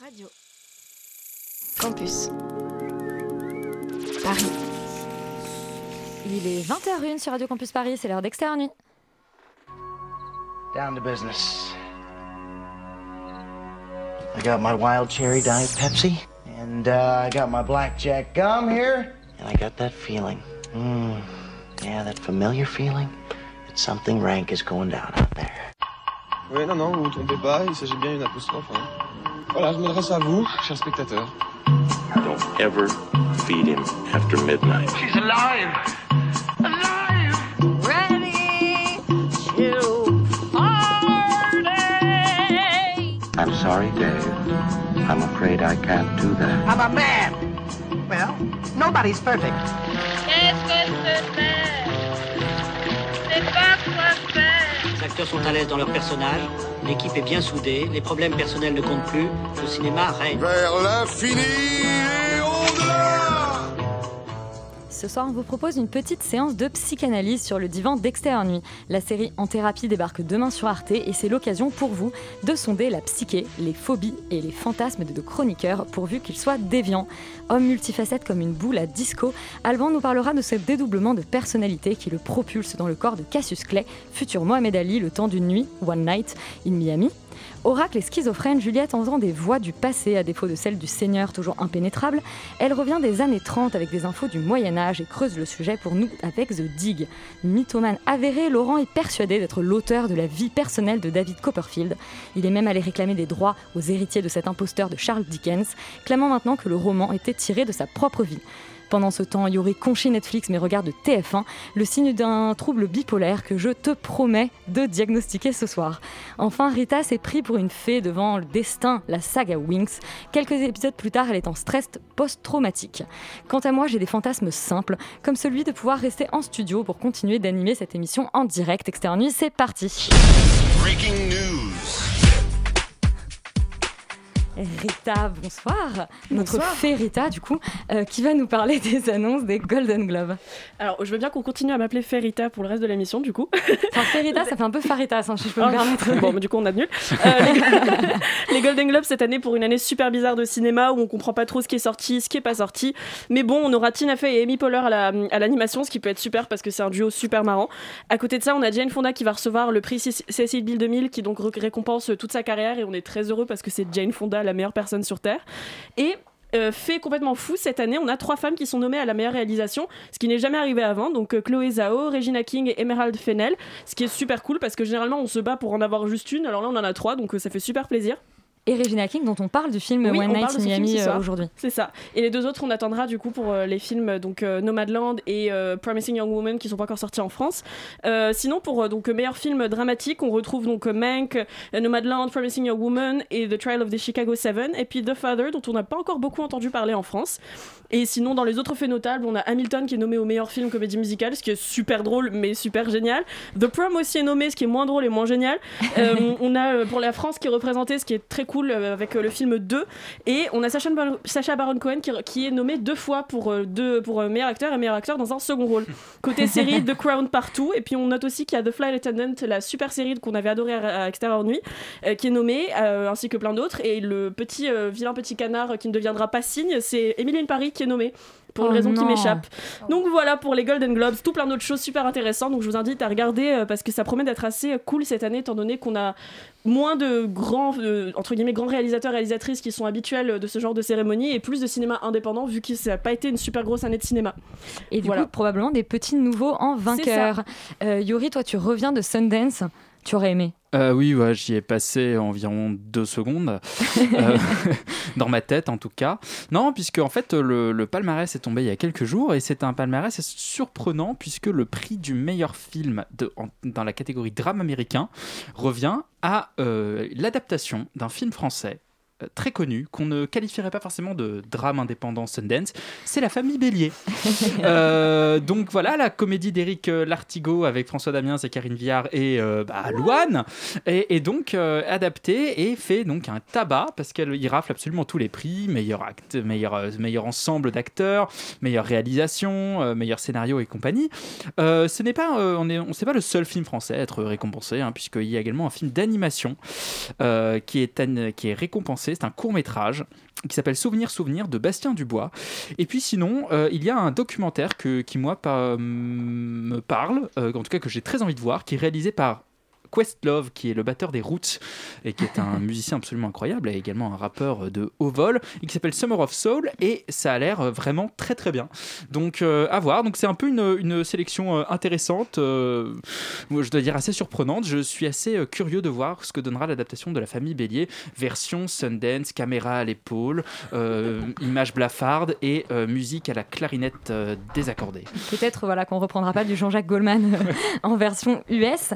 Radio. Campus. Paris. Il est 20h01 sur Radio Campus Paris, c'est l'heure d'externe nuit. Down to business. I got my wild cherry diet Pepsi, and uh, I got my blackjack gum here, and I got that feeling. Mm, yeah, that familiar feeling that something rank is going down out there. Oui, non, non, vous ne vous trompez pas, il s'agit bien d'une apostrophe. Hein. Voilà, je m'adresse à vous, chers spectateurs. Don't ever feed him after midnight. She's alive! Alive! Ready to party. I'm sorry, Dave. I'm afraid I can't do that. I'm a man. Well, nobody's perfect. Acteurs sont à l'aise dans leur personnage, l'équipe est bien soudée, les problèmes personnels ne comptent plus, le cinéma règne. Vers l'infini Ce soir, on vous propose une petite séance de psychanalyse sur le divan d'Extérieur Nuit. La série En thérapie débarque demain sur Arte et c'est l'occasion pour vous de sonder la psyché, les phobies et les fantasmes de chroniqueurs pourvu qu'ils soient déviants. Homme multifacette comme une boule à disco, Alban nous parlera de ce dédoublement de personnalité qui le propulse dans le corps de Cassius Clay, futur Mohamed Ali le temps d'une nuit, One Night, in Miami. Oracle et schizophrène, Juliette entend des voix du passé à défaut de celles du Seigneur toujours impénétrable. Elle revient des années 30 avec des infos du Moyen-Âge et creuse le sujet pour nous avec The Dig. Mythomane avéré, Laurent est persuadé d'être l'auteur de la vie personnelle de David Copperfield. Il est même allé réclamer des droits aux héritiers de cet imposteur de Charles Dickens, clamant maintenant que le roman était tiré de sa propre vie. Pendant ce temps, Yuri conchit Netflix mais regarde TF1, le signe d'un trouble bipolaire que je te promets de diagnostiquer ce soir. Enfin, Rita s'est pris pour une fée devant le destin, la saga Winx. Quelques épisodes plus tard, elle est en stress post-traumatique. Quant à moi, j'ai des fantasmes simples, comme celui de pouvoir rester en studio pour continuer d'animer cette émission en direct. Externe Nuit, c'est parti. Rita, bonsoir. Notre Bonsoir. fée Rita, du coup, euh, qui va nous parler des annonces des Golden Globes. Alors, je veux bien qu'on continue à m'appeler Ferrita pour le reste de l'émission, du coup. Enfin, Ferrita, ça fait un peu Faritas, hein, si je peux me Ah, permettre. bon, mais du coup, on annule. Euh, les... les Golden Globes cette année pour une année super bizarre de cinéma où on comprend pas trop ce qui est sorti, ce qui est pas sorti. Mais bon, on aura Tina Fey et Amy Poehler à la- à l'animation, ce qui peut être super parce que c'est un duo super marrant. À côté de ça, on a Jane Fonda qui va recevoir le prix Céc- Cécile Bill 2000 qui donc ré- récompense toute sa carrière et on est très heureux parce que c'est Jane Fonda, la meilleure personne sur Terre. Et euh, fait complètement fou cette année, on a trois femmes qui sont nommées à la meilleure réalisation, ce qui n'est jamais arrivé avant. Donc euh, Chloé Zhao, Regina King et Emerald Fennell, ce qui est super cool parce que généralement on se bat pour en avoir juste une. Alors là on en a trois, donc euh, ça fait super plaisir. Et Regina King, dont on parle du film Oui, One on Night in Miami euh, aujourd'hui. C'est ça. Et les deux autres, on attendra du coup pour euh, les films donc euh, Nomadland et Promising Young Woman qui sont pas encore sortis en France. Sinon pour donc meilleur film dramatique, on retrouve donc Mank, Nomadland, Promising Young Woman et The Trial of the Chicago Seven et puis The Father dont on n'a pas encore beaucoup entendu parler en France. Et sinon dans les autres faits notables, on a Hamilton qui est nommé au meilleur film comédie musicale, ce qui est super drôle mais super génial. The Prom aussi est nommé, ce qui est moins drôle et moins génial. Euh, on a euh, pour la France qui est représentée, ce qui est très cool euh, avec le film 2. Et on a Sacha Baron, Sacha Baron Cohen qui, qui est nommé deux fois pour, deux, pour meilleur acteur et meilleur acteur dans un second rôle. Côté série, The Crown partout. Et puis on note aussi qu'il y a The Flight Attendant, la super série qu'on avait adorée à, à Extérieur Nuit, euh, qui est nommée, euh, ainsi que plein d'autres. Et le petit vilain petit canard qui ne deviendra pas cygne, c'est Emily in Paris qui est nommée. Pour une Oh raison qui m'échappe. Donc voilà pour les Golden Globes, tout plein d'autres choses super intéressantes. Donc je vous invite à regarder euh, parce que ça promet d'être assez euh, cool cette année, étant donné qu'on a moins de grands, euh, entre guillemets, grands réalisateurs réalisatrices qui sont habituels de ce genre de cérémonie et plus de cinéma indépendant vu que ça n'a pas été une super grosse année de cinéma. Et du Voilà. coup, probablement des petits nouveaux en vainqueur. Euh, Yuri, toi, tu reviens de Sundance. Tu aurais aimé. Euh, oui, ouais, j'y ai passé environ deux secondes, euh, dans ma tête en tout cas. Non, puisque en fait le, le palmarès est tombé il y a quelques jours et c'est un palmarès surprenant puisque le prix du meilleur film de- en- dans la catégorie drame américain revient à euh, l'adaptation d'un film français. Très connu, qu'on ne qualifierait pas forcément de drame indépendant Sundance, c'est La famille Bélier. Euh, donc voilà, la comédie d'Éric euh, Lartigot avec François Damiens et Karine Viard et euh, bah, Louane est, est donc euh, adaptée et fait donc un tabac parce qu'elle rafle absolument tous les prix meilleur acte, meilleur, meilleur ensemble d'acteurs, meilleure réalisation, meilleur scénario et compagnie. Ce n'est pas, on est, on pas le seul film français à être récompensé, hein, puisqu'il y a également un film d'animation qui est an- qui est récompensé C'est un court métrage qui s'appelle Souvenir Souvenir de Bastien Dubois. Et puis sinon, euh, il y a un documentaire que, qui moi me parle, euh, en tout cas que j'ai très envie de voir, qui est réalisé par Questlove, qui est le batteur des Roots et qui est un musicien absolument incroyable, et également un rappeur de haut vol, et qui s'appelle Summer of Soul, et ça a l'air euh, vraiment très très bien. Donc euh, à voir, donc c'est un peu une, une sélection euh, intéressante, euh, je dois dire assez surprenante. Je suis assez curieux de voir ce que donnera l'adaptation de la famille Bélier, version Sundance, caméra à l'épaule, euh, image blafarde et musique à la clarinette désaccordée. Peut-être voilà, qu'on reprendra pas du Jean-Jacques Goldman en version US.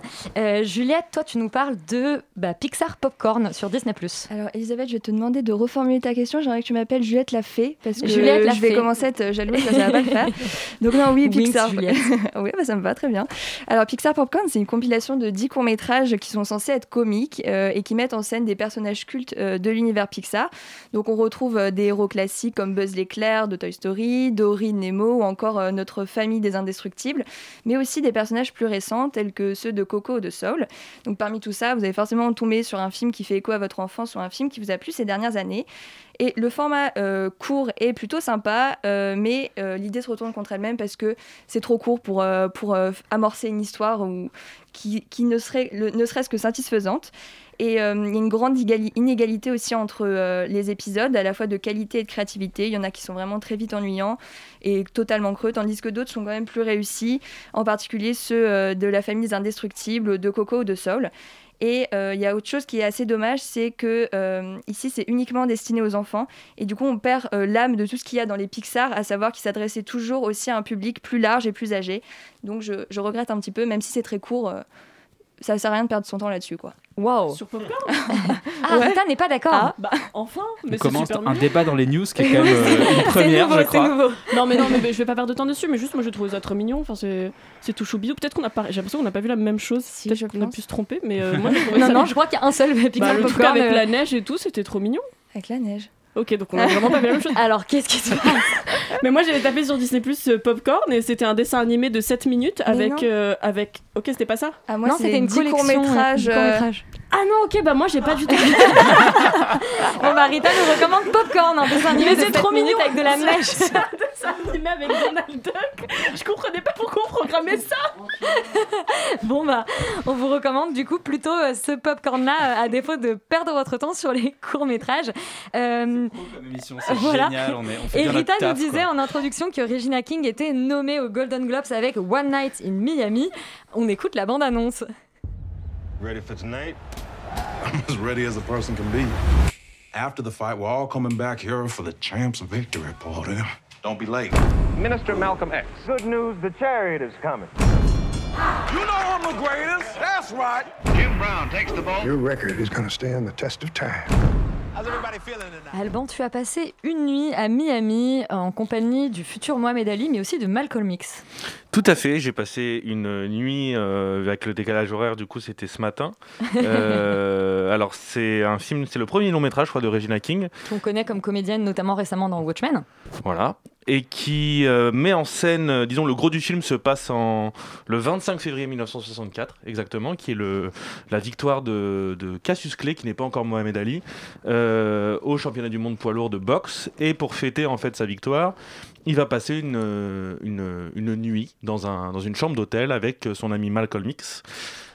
Juliette, toi, tu nous parles de bah, Pixar Popcorn sur Disney+. Alors Elisabeth, je vais te demander de reformuler ta question. J'aimerais que tu m'appelles Juliette la Fée parce que Juliette la je vais Fée. commencer à être jalouse, ça, ça va pas le faire. Donc non, oui, Pixar. Oui, bah, ça me va très bien. Alors Pixar Popcorn, c'est une compilation de 10 courts-métrages qui sont censés être comiques euh, et qui mettent en scène des personnages cultes euh, de l'univers Pixar. Donc on retrouve euh, des héros classiques comme Buzz l'éclair de Toy Story, Dory Nemo ou encore euh, notre famille des indestructibles, mais aussi des personnages plus récents tels que ceux de Coco ou de Soul. Donc parmi tout ça, vous allez forcément tomber sur un film qui fait écho à votre enfance ou un film qui vous a plu ces dernières années. Et le format euh, court est plutôt sympa, euh, mais euh, l'idée se retourne contre elle-même parce que c'est trop court pour, pour amorcer une histoire ou, qui, qui ne serait ne serait-ce que satisfaisante. Et euh, il y a une grande inégalité aussi entre euh, les épisodes, à la fois de qualité et de créativité. Il y en a qui sont vraiment très vite ennuyants et totalement creux, tandis que d'autres sont quand même plus réussis, en particulier ceux euh, de la famille des Indestructibles, de Coco ou de Soul. Et il y a autre chose qui est assez dommage, c'est que ici c'est uniquement destiné aux enfants et du coup on perd l'âme de tout ce qu'il y a dans les Pixar, à savoir qu'ils s'adressaient toujours aussi à un public plus large et plus âgé. Donc je, regrette un petit peu, même si c'est très court, ça sert à rien de perdre son temps là-dessus quoi. Waouh Sur Popcorn? Ah, Ouais. Rita n'est pas d'accord. Ah. Bah, enfin On Mais c'est commence super un mignon. débat dans les news qui est quand même euh, une première, nouveau, je crois. Non mais non mais, mais je vais pas perdre de temps dessus mais juste moi je trouve ça très mignon enfin c'est c'est tout choubidou peut-être qu'on a pas j'ai l'impression qu'on n'a pas vu la même chose Si, peut-être je qu'on a pu se tromper mais euh, moi trouvé Non, ça non, je crois qu'il y a un seul Bah, Pixar le truc avec euh, la neige et tout c'était trop mignon Avec la neige. Ok donc on a vraiment pas vu la même chose Alors, qu'est-ce qui se passe? Mais moi j'avais tapé sur Disney Plus euh, Popcorn et c'était un dessin animé de 7 minutes Mais avec non. euh, avec ok c'était pas ça? Ah, moi Non, c'était une 10 collection. euh. Ah non ok bah moi j'ai pas du tout Bon, bah, Rita nous recommande Popcorn, un dessin animé Mais de c'est 7 trop minutes mignon. avec de la neige. c'est un dessin animé avec Donald Duck je comprenais pas pourquoi on programmait ça Bon, bah, on vous recommande du coup plutôt euh, ce Popcorn-là, euh, à défaut de perdre votre temps sur les courts-métrages. Euh, Comme émission, c'est Voilà. génial, on, est, on fait Et Rita nous disait quoi. en introduction que Regina King était nommée aux Golden Globes avec One Night in Miami. On écoute la bande-annonce. Ready for tonight? I'm as ready as a person can be. After the fight, we're all coming back here for the champ's victory party. Eh? Don't be late. Minister Malcolm X. Good news, the chariot is coming. You know I'm the greatest. That's right. Jim Brown takes the ball. Your record is going to stand the test of time. How's everybody feeling tonight? Alban, tu as passé une nuit à Miami en compagnie du futur Mohamed Ali, mais aussi de Malcolm X. Tout à fait, j'ai passé une nuit euh, avec le décalage horaire, du coup c'était ce matin. Euh, alors c'est un film, c'est le premier long métrage je crois de Regina King, qu'on connaît comme comédienne, notamment récemment dans Watchmen. voilà, et qui euh, met en scène, euh, disons le gros du film se passe en le 25 février 1964 exactement, qui est le, la victoire de, Cassius Clay, qui n'est pas encore Mohamed Ali, euh, au championnat du monde poids lourd de boxe, et pour fêter en fait sa victoire, il va passer une, une, une nuit dans, un, dans une chambre d'hôtel avec son ami Malcolm X,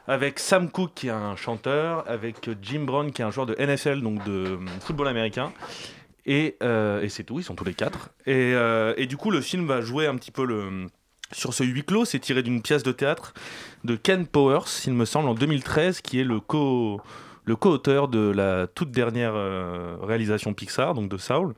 avec Sam Cooke qui est un chanteur, avec Jim Brown qui est un joueur de NFL, donc de football américain. Et, euh, et c'est tout, ils sont tous les quatre. Et, euh, et du coup, le film va jouer un petit peu sur ce huis clos. C'est tiré d'une pièce de théâtre de Ken Powers, il me semble, en 2013, qui est le co le co-auteur de la toute dernière euh, réalisation Pixar, donc de Saul.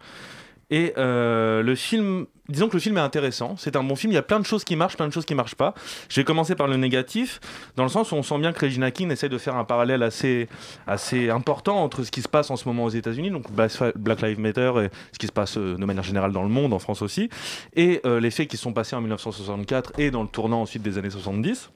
Et euh, le film, disons que le film est intéressant. C'est un bon film. Il y a plein de choses qui marchent, plein de choses qui marchent pas. Je vais commencer par le négatif, dans le sens où on sent bien que Regina King essaie de faire un parallèle assez, assez important entre ce qui se passe en ce moment aux États-Unis, donc Black Lives Matter, et ce qui se passe euh, de manière générale dans le monde, en France aussi, et euh, les faits qui sont passés en 1964 et dans le tournant ensuite des années 70.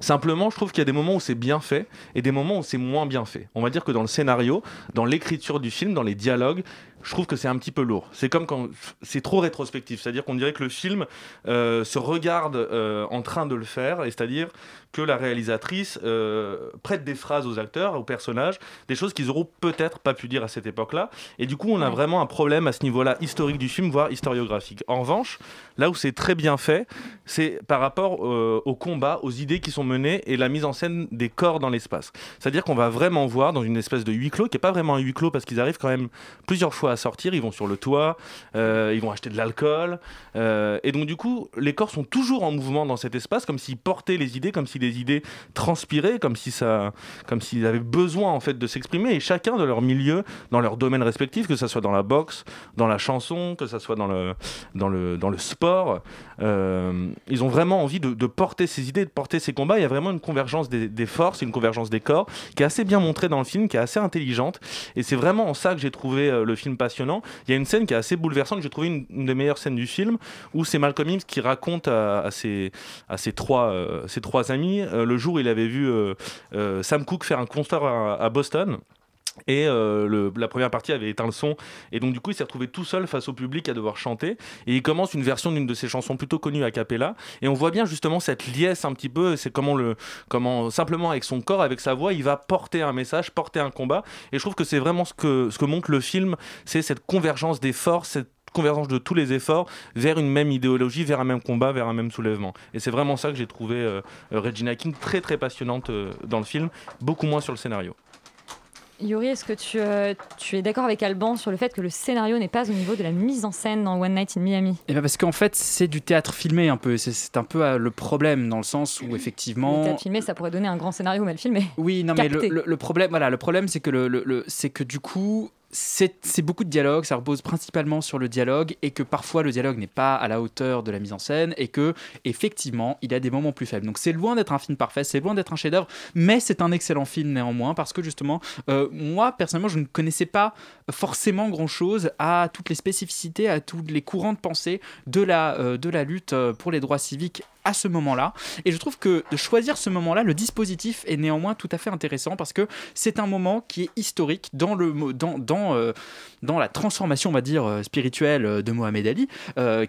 Simplement, je trouve qu'il y a des moments où c'est bien fait et des moments où c'est moins bien fait. On va dire que dans le scénario, dans l'écriture du film, dans les dialogues, je trouve que c'est un petit peu lourd. C'est comme quand c'est trop rétrospectif, c'est-à-dire qu'on dirait que le film euh, se regarde euh, en train de le faire, et c'est-à-dire que la réalisatrice euh, prête des phrases aux acteurs, aux personnages, des choses qu'ils auront peut-être pas pu dire à cette époque-là. Et du coup, on a vraiment un problème à ce niveau-là historique du film, voire historiographique. En revanche, là où c'est très bien fait, c'est par rapport au combat, aux idées qui sont menées et la mise en scène des corps dans l'espace. C'est-à-dire qu'on va vraiment voir dans une espèce de huis clos, qui n'est pas vraiment un huis clos parce qu'ils arrivent quand même plusieurs fois à sortir, ils vont sur le toit, euh, ils vont acheter de l'alcool, euh, et donc du coup, les corps sont toujours en mouvement dans cet espace, comme s'ils portaient les idées, comme si les idées transpiraient, comme si ça, comme s'ils avaient besoin en fait de s'exprimer, et chacun de leur milieu, dans leur domaine respectif, que ça soit dans la boxe, dans la chanson, que ça soit dans le, dans le, dans le sport, euh, ils ont vraiment envie de, porter ces idées, de porter ces combats. Il y a vraiment une convergence des, forces, une convergence des corps, qui est assez bien montrée dans le film, qui est assez intelligente, et c'est vraiment en ça que j'ai trouvé le film passionnant. Il y a une scène qui est assez bouleversante, j'ai trouvé une, des meilleures scènes du film, où c'est Malcolm X qui raconte à, euh, ses trois amis euh, le jour où il avait vu euh, Sam Cooke faire un concert à Boston. Et euh, la première partie avait éteint le son. Et donc, du coup, il s'est retrouvé tout seul face au public à devoir chanter. Et il commence une version d'une de ses chansons plutôt connues a cappella. Et on voit bien justement cette liesse un petit peu. C'est comment, le, comment, simplement avec son corps, avec sa voix, il va porter un message, porter un combat. Et je trouve que c'est vraiment ce que, ce que montre le film c'est cette convergence des forces, cette convergence de tous les efforts vers une même idéologie, vers un même combat, vers un même soulèvement. Et c'est vraiment ça que j'ai trouvé euh, euh, Regina King très très passionnante euh, dans le film, beaucoup moins sur le scénario. Yuri, est-ce que tu, euh, tu es d'accord avec Alban sur le fait que le scénario n'est pas au niveau de la mise en scène dans One Night in Miami? Et ben parce qu'en fait, c'est du théâtre filmé un peu. C'est- un peu euh, le problème dans le sens où Le effectivement. théâtre filmé, ça pourrait donner un grand scénario mal filmé. Oui, non, mais le, le- le problème, voilà, le problème, c'est que le, le- le- c'est que du coup, c'est beaucoup de dialogue, ça repose principalement sur le dialogue et que parfois le dialogue n'est pas à la hauteur de la mise en scène et que effectivement, il a des moments plus faibles. Donc c'est loin d'être un film parfait, c'est loin d'être un chef-d'œuvre, mais c'est un excellent film néanmoins parce que justement, euh, moi personnellement, je ne connaissais pas forcément grand-chose à toutes les spécificités, à tous les courants de pensée de la, euh, de la lutte euh, pour les droits civiques à ce moment-là. Et je trouve que de choisir ce moment-là, le dispositif est néanmoins tout à fait intéressant parce que c'est un moment qui est historique dans, le, dans, dans, euh, dans la transformation, on va dire, euh, spirituelle euh, de Mohamed Ali,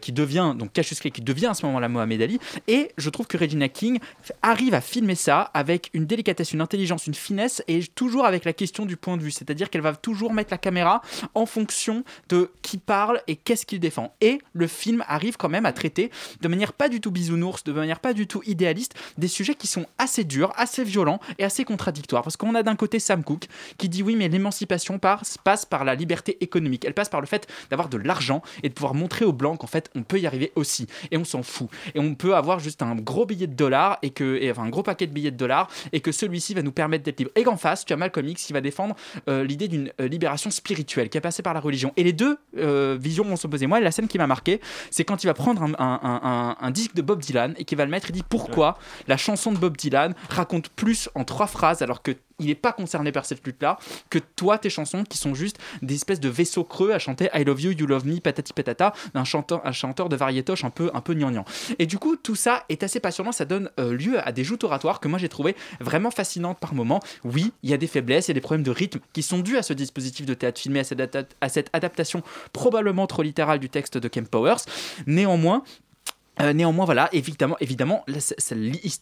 qui devient, donc Cassius qui devient à ce moment-là Mohamed Ali. Et je trouve que Regina King arrive à filmer ça avec une délicatesse, une intelligence, une finesse et toujours avec la question du point de vue. C'est-à-dire qu'elle va toujours mettre la caméra en fonction de qui parle et qu'est-ce qu'il défend. Et le film arrive quand même à traiter de manière pas du tout bisounours, de manière pas du tout idéaliste, des sujets qui sont assez durs, assez violents et assez contradictoires. Parce qu'on a d'un côté Sam Cooke qui dit oui, mais l'émancipation passe, par la liberté économique. Elle passe par le fait d'avoir de l'argent et de pouvoir montrer aux blancs qu'en fait on peut y arriver aussi. Et on s'en fout. Et on peut avoir juste un gros billet de dollars et que, un gros paquet de billets de dollars et que celui-ci va nous permettre d'être libres. Et qu'en face, tu as Malcolm X qui va défendre euh, l'idée d'une euh, libération spirituelle qui est passée par la religion. Et les deux euh, visions vont s'opposer. Moi, la scène qui m'a marqué, c'est quand il va prendre un disque de Bob Dylan et qu'il va le mettre. Il dit pourquoi la chanson de Bob Dylan raconte plus en trois phrases alors que il n'est pas concerné par cette lutte-là que toi, tes chansons qui sont juste des espèces de vaisseaux creux à chanter I love you, you love me, patati patata, d'un chanteur, un chanteur de variétoche un peu, un peu gnangnan. Et du coup, tout ça est assez passionnant, ça donne euh, lieu à des joutes oratoires que moi j'ai trouvé vraiment fascinantes par moments. Oui, il y a des faiblesses, il y a des problèmes de rythme qui sont dus à ce dispositif de théâtre filmé, à cette, adapta- à cette adaptation probablement trop littérale du texte de Kem Powers. Néanmoins, euh, néanmoins, voilà, évidemment, évidemment, là, ça-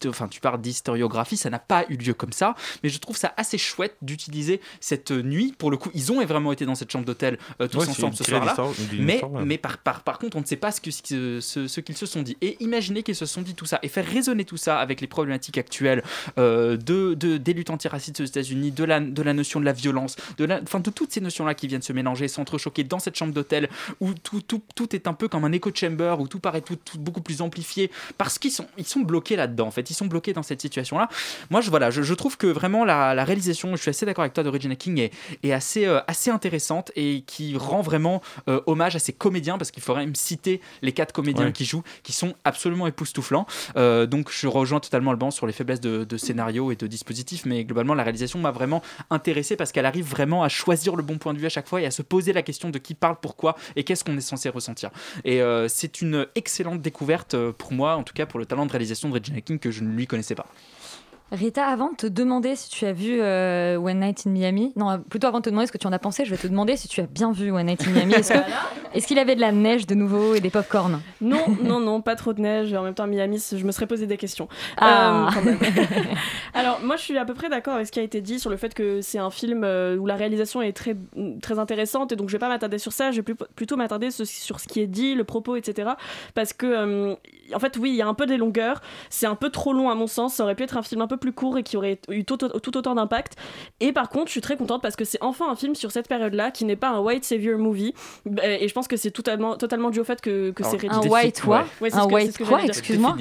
enfin, tu parles d'historiographie, ça n'a pas eu lieu comme ça, mais je trouve ça assez chouette d'utiliser cette euh, nuit. Pour le coup, ils ont vraiment été dans cette chambre d'hôtel euh, tous Ouais, ensemble ce soir-là. Mais, histoire, ouais. mais par, par, par contre, on ne sait pas ce que- ce, ce- ce qu'ils se sont dit. Et imaginez qu'ils se sont dit tout ça et faire résonner tout ça avec les problématiques actuelles euh, de, de- des luttes antiracistes aux États-Unis, de la, de la notion de la violence, de, la, enfin, de toutes ces notions-là qui viennent se mélanger, s'entrechoquer dans cette chambre d'hôtel où tout, tout, tout est un peu comme un echo chamber, où tout paraît tout, tout beaucoup plus amplifié parce qu'ils sont, ils sont bloqués là-dedans. En fait, ils sont bloqués dans cette situation-là. Moi, je, voilà, je, je trouve que vraiment la, la réalisation, je suis assez d'accord avec toi, de Regina King est, est assez, euh, assez intéressante et qui rend vraiment euh, hommage à ses comédiens parce qu'il faudrait même citer les quatre comédiens Ouais. qui jouent, qui sont absolument époustouflants. Euh, donc, je rejoins totalement le banc sur les faiblesses de, de scénario et de dispositif, mais globalement, la réalisation m'a vraiment intéressé parce qu'elle arrive vraiment à choisir le bon point de vue à chaque fois et à se poser la question de qui parle, pourquoi et qu'est-ce qu'on est censé ressentir. Et c'est une excellente découverte euh, pour moi, en tout cas pour le talent de réalisation de Regina King que je ne lui connaissais pas. Rita, avant de te demander si tu as vu euh, One Night in Miami, non, euh, plutôt avant de te demander ce que tu en as pensé, je vais te demander si tu as bien vu One Night in Miami. Est-ce que- est-ce qu'il avait de la neige de nouveau et des pop-corn Non, non, non, pas trop de neige. Et en même temps, Miami, je me serais posé des questions. Ah. Euh, quand même. Alors, moi, je suis à peu près d'accord avec ce qui a été dit sur le fait que c'est un film euh, où la réalisation est très, très intéressante. Et donc, je vais pas m'attarder sur ça. Je vais plus- plutôt m'attarder sur ce qui est dit, le propos, etc. Parce que, euh, en fait, oui, il y a un peu des longueurs. C'est un peu trop long, à mon sens. Ça aurait pu être un film un peu plus court et qui aurait eu tout, tout autant d'impact. Et par contre, je suis très contente parce que c'est enfin un film sur cette période-là qui n'est pas un white savior movie. Et je pense que c'est totalement, totalement dû au fait que, que c'est Un rédigé. white quoi Ouais, Un ce que- c'est white quoi. Excuse-moi.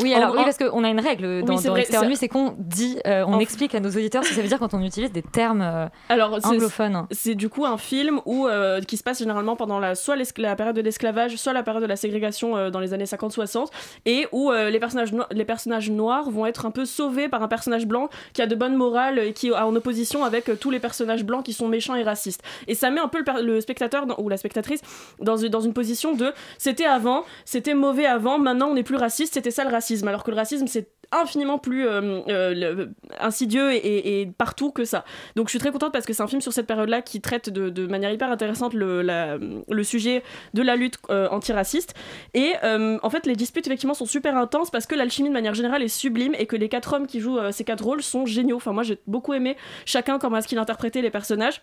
Oui, En- alors oui, parce qu'on a une règle dans, Oui, c'est dans c'est qu'on dit, euh, on En- explique à nos auditeurs ce que ça veut dire quand on utilise des termes euh, Alors, anglophones. C'est du coup un film où, euh, qui se passe généralement pendant la, soit la période de l'esclavage, soit la période de la ségrégation euh, dans les années 50-60, et où euh, les, personnages no- les personnages noirs vont être un peu sauvés par un personnage blanc qui a de bonnes morales et qui est en opposition avec euh, tous les personnages blancs qui sont méchants et racistes. Et ça met un peu le, spectateur dans- ou la spectatrice dans, dans une position de c'était avant, c'était mauvais avant, maintenant on n'est plus raciste, c'était ça le racisme. Alors que le racisme c'est infiniment plus euh, euh, insidieux et, partout que ça. Donc je suis très contente parce que c'est un film sur cette période-là qui traite de, manière hyper intéressante le, sujet de la lutte euh, antiraciste. Et en fait, les disputes effectivement sont super intenses parce que l'alchimie de manière générale est sublime et que les quatre hommes qui jouent ces quatre rôles sont géniaux. Enfin, moi j'ai beaucoup aimé chacun comment est-ce qu'il interprétait les personnages.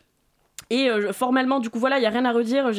Et euh, formellement, du coup, voilà, il y a rien à redire.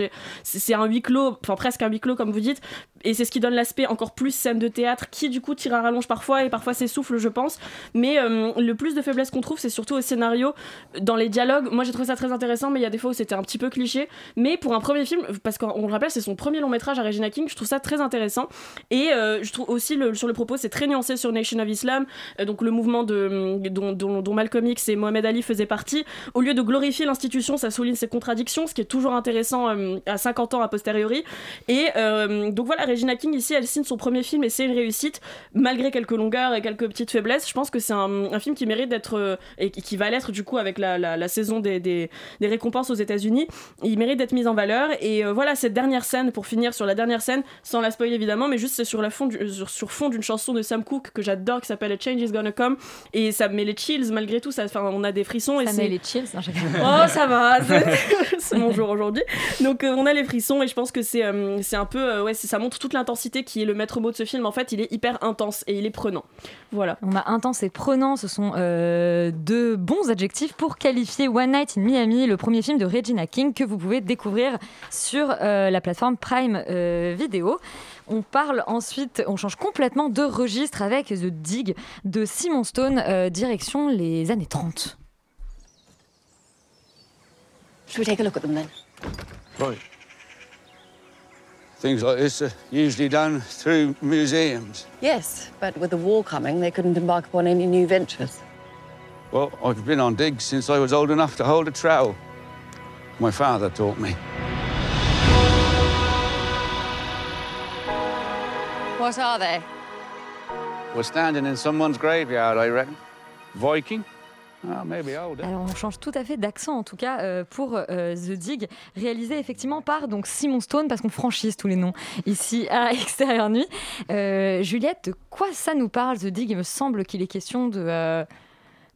C'est un huis clos, enfin presque un huis clos, comme vous dites. Et c'est ce qui donne l'aspect encore plus scène de théâtre, qui du coup tire à rallonge parfois et parfois s'essouffle, je pense. Mais euh, le plus de faiblesse qu'on trouve, c'est surtout au scénario, dans les dialogues. Moi, j'ai trouvé ça très intéressant, mais il y a des fois où c'était un petit peu cliché. Mais pour un premier film, parce qu'on le rappelle, c'est son premier long métrage à Regina King, je trouve ça très intéressant. Et euh, je trouve aussi sur le propos, c'est très nuancé sur Nation of Islam, donc le mouvement dont- dont Malcolm X et Mohamed Ali faisaient partie. Au lieu de glorifier l'institution, ça souligne ses contradictions, ce qui est toujours intéressant euh, à 50 ans a posteriori. Et euh, donc voilà, Regina King ici, elle signe son premier film et c'est une réussite, malgré quelques longueurs et quelques petites faiblesses. Je pense que c'est un, un film qui mérite d'être, euh, et qui va l'être du coup avec la, la- la saison des, des- des récompenses aux États-Unis. Il mérite d'être mis en valeur. Et voilà, cette dernière scène, pour finir sur la dernière scène, sans la spoiler évidemment, mais juste c'est sur, la fond du- sur, sur fond d'une chanson de Sam Cooke que j'adore qui s'appelle A Change is Gonna Come. Et ça me met les chills malgré tout. Ça, on a des frissons. Ça met les chills. Non. Oh, ça va, c'est- c'est mon jour aujourd'hui. Donc, euh, on a les frissons et je pense que c'est euh, c'est un peu. euh, ouais, ça montre toute l'intensité qui est le maître mot de ce film. En fait, il est hyper intense et il est prenant. Voilà. On a intense et prenant, ce sont deux bons adjectifs pour qualifier One Night in Miami, le premier film de Regina King que vous pouvez découvrir sur la plateforme Prime Video. On parle ensuite, on change complètement de registre avec The Dig de Simon Stone, direction les années 30. Should we take a look at them then? Right. Things like this are usually done through museums. Yes, but with the war coming, they couldn't embark upon any new ventures. Well, I've been on digs since I was old enough to hold a trowel. My father taught me. What are they? We're standing in someone's graveyard, I reckon. Viking? Oh, maybe older. Alors on change tout à fait d'accent en tout cas euh, pour euh, The Dig, réalisé effectivement par donc Simon Stone parce qu'on franchise tous les noms ici à Extérieur Nuit. Euh, Juliette, de quoi ça nous parle The Dig? Il me semble qu'il est question de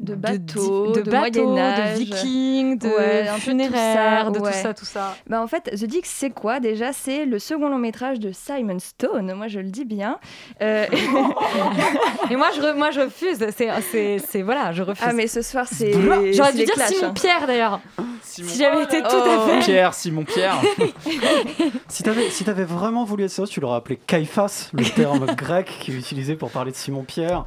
De bateaux, de, de bateaux, Moyen-Âge. de vikings, de Ouais, tout funéraires, ça, de ouais. tout ça, tout ça. Bah en fait, The Dig, c'est quoi déjà? C'est le second long métrage de Simon Stone, moi je le dis bien. Euh, Et moi je, re- moi je refuse, c'est, c'est, c'est- voilà, je refuse. ah mais ce soir c'est... J'aurais dû dire clashs, Simon hein. Pierre d'ailleurs. Si j'avais été tout à Oh. fait. Pierre, Simon Pierre. Si t'avais si t'avais vraiment voulu être sérieux, tu l'aurais appelé Caiphas, le terme grec qui est utilisé pour parler de Simon-Pierre.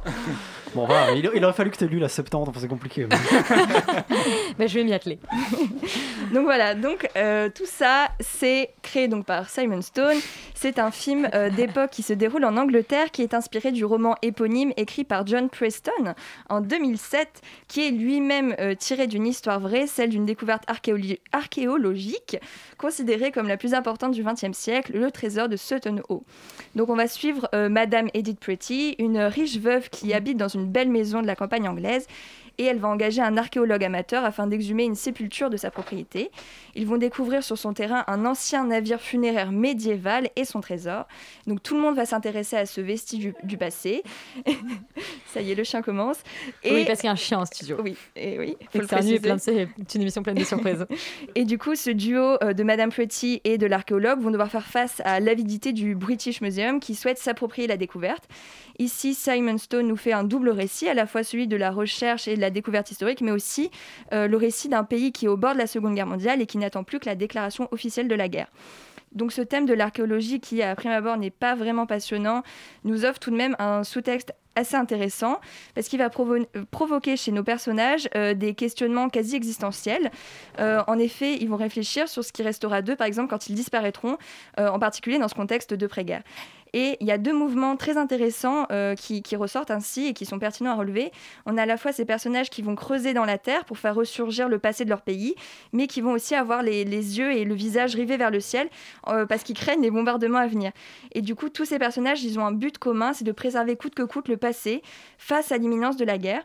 Bon il, aurait fallu que tu aies lu la Septante, c'est compliqué. mais- je vais m'y atteler. Donc voilà, donc euh, tout ça, c'est créé donc par Simon Stone. C'est un film euh, d'époque qui se déroule en Angleterre, qui est inspiré du roman éponyme écrit par John Preston en 2007, qui est lui-même euh, tiré d'une histoire vraie, celle d'une découverte archéologique considérée comme la plus importante du XXe siècle, le trésor de Sutton Hoo. Donc on va suivre Madame Edith Pretty, une riche veuve qui habite dans une belle maison de la campagne anglaise et elle va engager un archéologue amateur afin d'exhumer une sépulture de sa propriété. Ils vont découvrir sur son terrain un ancien navire funéraire médiéval et son trésor. Donc tout le monde va s'intéresser à ce vestige du, du passé. Ça y est, le chien commence. Oui, parce qu'il y a un chien en studio. Oui, et oui, faut le C'est un nu et préciser. plein de- c'est une émission pleine de surprises. Et du coup, ce duo euh, de Madame Pretty et de l'archéologue vont devoir faire face à l'avidité du British Museum qui souhaite s'approprier la découverte. Ici, Simon Stone nous fait un double récit, à la fois celui de la recherche et de la découverte historique, mais aussi euh, le récit d'un pays qui est au bord de la Seconde Guerre mondiale et qui n'attend plus que la déclaration officielle de la guerre. Donc ce thème de l'archéologie qui, à prime abord, n'est pas vraiment passionnant, nous offre tout de même un sous-texte assez intéressant parce qu'il va provo- provoquer chez nos personnages euh, des questionnements quasi existentiels. Euh, en effet, ils vont réfléchir sur ce qui restera d'eux, par exemple, quand ils disparaîtront, euh, en particulier dans ce contexte de pré-guerre. Et il y a deux mouvements très intéressants qui, ressortent ainsi et qui sont pertinents à relever. On a à la fois ces personnages qui vont creuser dans la terre pour faire ressurgir le passé de leur pays, mais qui vont aussi avoir les, les yeux et le visage rivés vers le ciel parce qu'ils craignent les bombardements à venir. Et du coup, tous ces personnages, ils ont un but commun, c'est de préserver coûte que coûte le face à l'imminence de la guerre.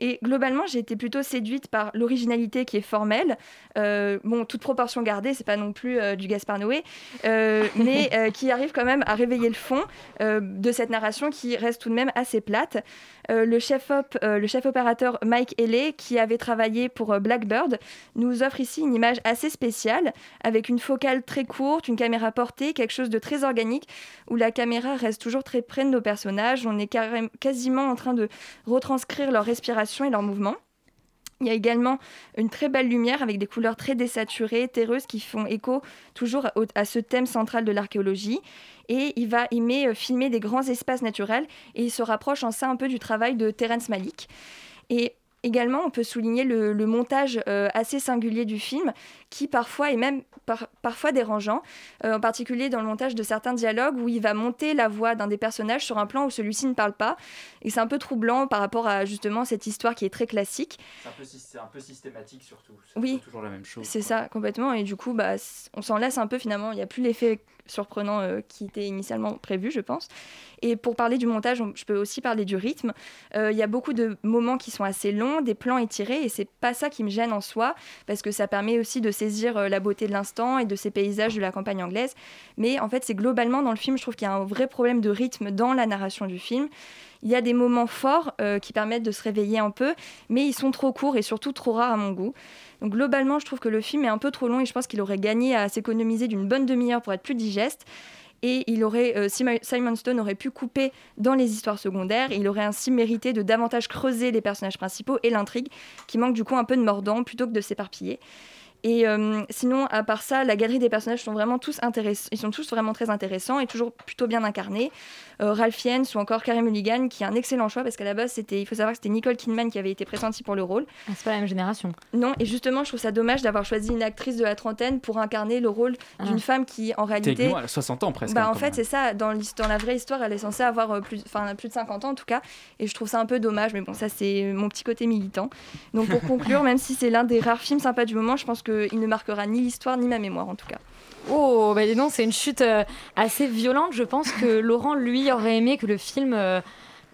Et globalement, j'ai été plutôt séduite par l'originalité qui est formelle. Euh, bon, toute proportion gardée, c'est pas non plus euh, du Gaspard Noé, euh, mais qui arrive quand même à réveiller le fond de cette narration qui reste tout de même assez plate. Le chef op, le chef opérateur Mike Haley, qui avait travaillé pour Blackbird, nous offre ici une image assez spéciale, avec une focale très courte, une caméra portée, quelque chose de très organique, où la caméra reste toujours très près de nos personnages. On est quasiment en train de retranscrire leur respiration et leurs mouvements. Il y a également une très belle lumière avec des couleurs très désaturées, terreuses, qui font écho toujours à ce thème central de l'archéologie. Et il va aimer euh, filmer des grands espaces naturels et il se rapproche en ça un peu du travail de Terrence Malick. Et également, on peut souligner le, le montage euh, assez singulier du film, qui parfois est même par- parfois dérangeant, euh, en particulier dans le montage de certains dialogues où il va monter la voix d'un des personnages sur un plan où celui-ci ne parle pas. Et c'est un peu troublant par rapport à justement cette histoire qui est très classique. C'est un, peu un systématique surtout. Oui. toujours la même chose. C'est ça, complètement. Et du coup, bah, on s'en lasse un peu finalement. Il n'y a plus l'effet surprenant euh, qui était initialement prévu, je pense. Et pour parler du montage, on- je peux aussi parler du rythme. Euh, Il y a beaucoup de moments qui sont assez longs, des plans étirés, et c'est pas ça qui me gêne en soi, parce que ça permet aussi de saisir euh, la beauté de l'instant et de ces paysages de la campagne anglaise. Mais en fait, c'est globalement dans le film, je trouve qu'il y a un vrai problème de rythme dans la narration du film. Il y a des moments forts euh, qui permettent de se réveiller un peu, mais ils sont trop courts et surtout trop rares à mon goût. Donc globalement, je trouve que le film est un peu trop long et je pense qu'il aurait gagné à s'économiser d'une bonne demi-heure pour être plus digeste. Et il aurait, euh, Simon Stone aurait pu couper dans les histoires secondaires. Il aurait ainsi mérité de davantage creuser les personnages principaux et l'intrigue, qui manque du coup un peu de mordant plutôt que de s'éparpiller. Et euh, sinon, à part ça, la galerie des personnages sont vraiment tous intéressants. Ils sont tous vraiment très intéressants et toujours plutôt bien incarnés. Euh, Ralph Fiennes ou encore Carey Mulligan, qui est un excellent choix parce qu'à la base, c'était, il faut savoir que c'était Nicole Kidman qui avait été pressentie pour le rôle. Ah, c'est pas la même génération. Non, et justement, je trouve ça dommage d'avoir choisi une actrice de la trentaine pour incarner le rôle d'une Ah. femme qui, en réalité, nous, elle a 60 ans presque. bah, hein, en fait, c'est ça. Dans, la vraie histoire, elle est censée avoir euh, plus, enfin, plus de 50 ans en tout cas. Et je trouve ça un peu dommage. Mais bon, ça, c'est mon petit côté militant. Donc, pour conclure, même si c'est l'un des rares films sympas du moment, je pense qu'il ne marquera ni l'histoire ni ma mémoire en tout cas. Oh, bah dis donc, c'est une chute euh, assez violente. Je pense que Laurent, lui, aurait aimé que le film euh,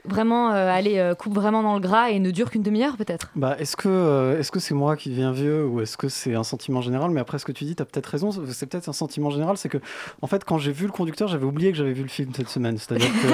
vraiment euh, allez, euh, coupe vraiment dans le gras et ne dure qu'une demi-heure peut-être. Bah, est-ce que euh, est-ce que c'est moi qui deviens vieux ou est-ce que c'est un sentiment général? Mais après ce que tu dis, tu as peut-être raison. C'est peut-être un sentiment général. C'est que en fait, quand j'ai vu le conducteur, j'avais oublié que j'avais vu le film cette semaine. C'est-à-dire que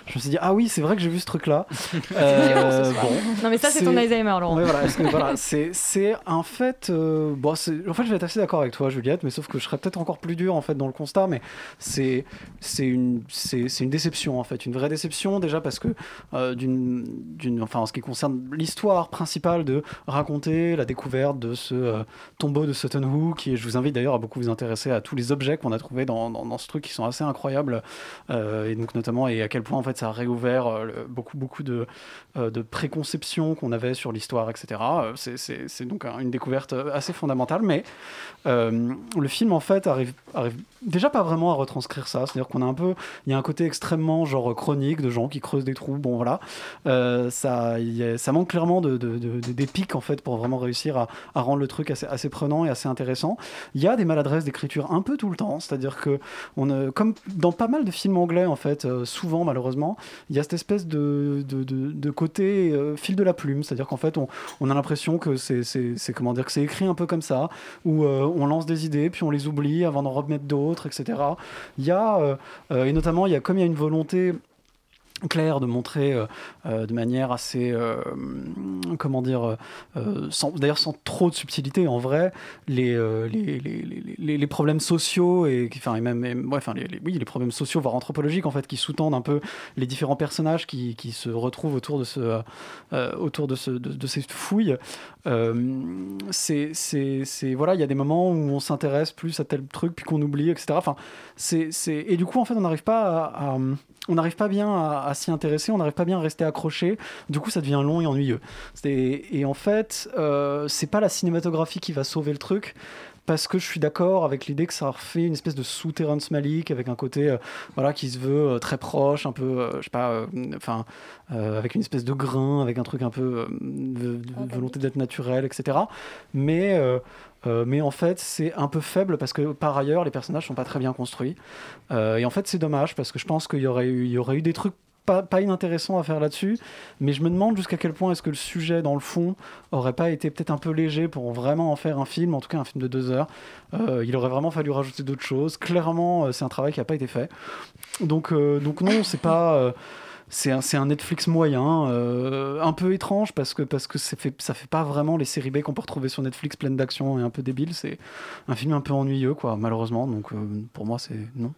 je me suis dit ah oui, c'est vrai que j'ai vu ce truc-là. Euh, bon. Non, mais ça, c'est ton Alzheimer, Laurent. Ouais, voilà, voilà, c'est c'est en fait euh, bon, c'est- en fait je vais être assez d'accord avec toi Juliette, mais sauf que je serais peut-être encore plus dur en fait dans le constat, mais c'est c'est une c'est c'est une déception en fait, une vraie déception déjà parce que euh, d'une d'une enfin en ce qui concerne l'histoire principale de raconter la découverte de ce euh, tombeau de Sutton Hoo, qui je vous invite d'ailleurs à beaucoup vous intéresser à tous les objets qu'on a trouvés dans, dans, dans ce truc qui sont assez incroyables euh, et donc notamment et à quel point en fait ça a réouvert euh, beaucoup beaucoup de euh, de préconceptions qu'on avait sur l'histoire, etc. Euh, c'est- donc un- une découverte assez fondamentale, mais le film en fait arrive, déjà pas vraiment à retranscrire ça. C'est-à-dire qu'on a un peu, il y a un côté extrêmement genre chronique de gens qui creusent des trous. Bon voilà, Euh, ça, a- ça manque clairement de, de, en fait pour vraiment réussir à, rendre le truc assez, prenant et assez intéressant. Il y a des maladresses d'écriture un peu tout le temps, c'est-à-dire que on, comme dans pas mal de films anglais en fait, souvent malheureusement il y a cette espèce de, de, côté euh, fil de la plume, c'est-à-dire qu'en fait, on, on a l'impression que c'est, c'est, comment dire que c'est écrit un peu comme ça, où euh, on lance des idées, puis on les oublie avant d'en remettre d'autres, etc. Il y a, euh, et notamment, il y a comme il y a une volonté clair de montrer euh, euh, de manière assez euh, comment dire d'ailleurs sans trop de subtilité en vrai les les, les, les- problèmes sociaux et enfin et même les, oui les problèmes sociaux voire anthropologiques en fait qui sous-tendent un peu les différents personnages qui, qui se retrouvent autour de ce autour de ce de, ces fouilles c'est c'est c'est- voilà il y a des moments où on s'intéresse plus à tel truc puis qu'on oublie etc enfin c'est et du coup en fait on n'arrive pas on n'arrive pas bien à, s'y intéresser, on n'arrive pas bien à rester accroché. Du coup, ça devient long et ennuyeux. Et en fait, euh, c'est pas la cinématographie qui va sauver le truc. Parce que je suis d'accord avec l'idée que ça refait une espèce de sous Terrence Malick avec un côté euh, voilà qui se veut euh, très proche, un peu euh, je sais pas, enfin avec une espèce de grain, avec un truc un peu de, de volonté d'être naturel, etc. Mais mais en fait, c'est un peu faible parce que par ailleurs, les personnages sont pas très bien construits. Et en fait, c'est dommage parce que je pense qu'il y aurait eu, il y aurait eu des trucs pas, inintéressants à faire là-dessus. Mais je me demande jusqu'à quel point est-ce que le sujet, dans le fond, aurait pas été peut-être un peu léger pour vraiment en faire un film, en tout cas un film de deux heures. Euh, il aurait vraiment fallu rajouter d'autres choses. Clairement, euh, c'est un travail qui n'a pas été fait. Donc, euh, donc non, c'est pas. c'est un, un Netflix moyen, un peu étrange parce que, parce que ça fait, ça fait pas vraiment les séries B qu'on peut retrouver sur Netflix pleines d'action et un peu débile. C'est un film un peu ennuyeux, quoi, malheureusement. Donc pour moi, c'est non.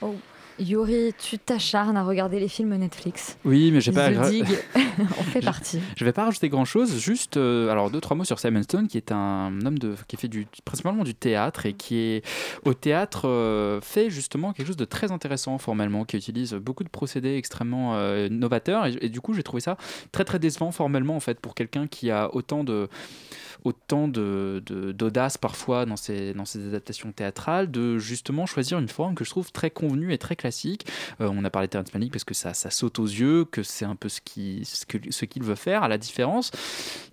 Oh. Yuri, tu t'acharnes à regarder les films Netflix. Oui, mais j'ai pas. Dig, on fait partie. Je vais pas rajouter grand chose, juste euh, alors deux trois mots sur Simon Stone, qui est un homme de, qui fait du, principalement du théâtre et qui est au théâtre euh, fait justement quelque chose de très intéressant formellement, qui utilise beaucoup de procédés extrêmement euh, novateurs et, et du coup j'ai trouvé ça très très décevant formellement en fait pour quelqu'un qui a autant de autant de, d'audace parfois dans ses, dans adaptations théâtrales, de justement choisir une forme que je trouve très convenue et très classique. Euh, on a parlé de Terrence Malick parce que ça, ça saute aux yeux, que c'est un peu ce qu'il ce ce qu'il veut faire, à la différence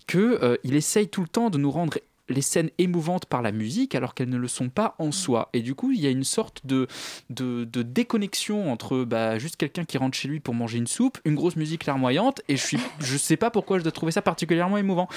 que euh, essaye tout le temps de nous rendre les scènes émouvantes par la musique alors qu'elles ne le sont pas en soi. Et du coup, il y a une sorte de, de, de déconnexion entre bah, juste quelqu'un qui rentre chez lui pour manger une soupe, une grosse musique larmoyante, et je suis, je sais pas pourquoi je dois trouver ça particulièrement émouvant.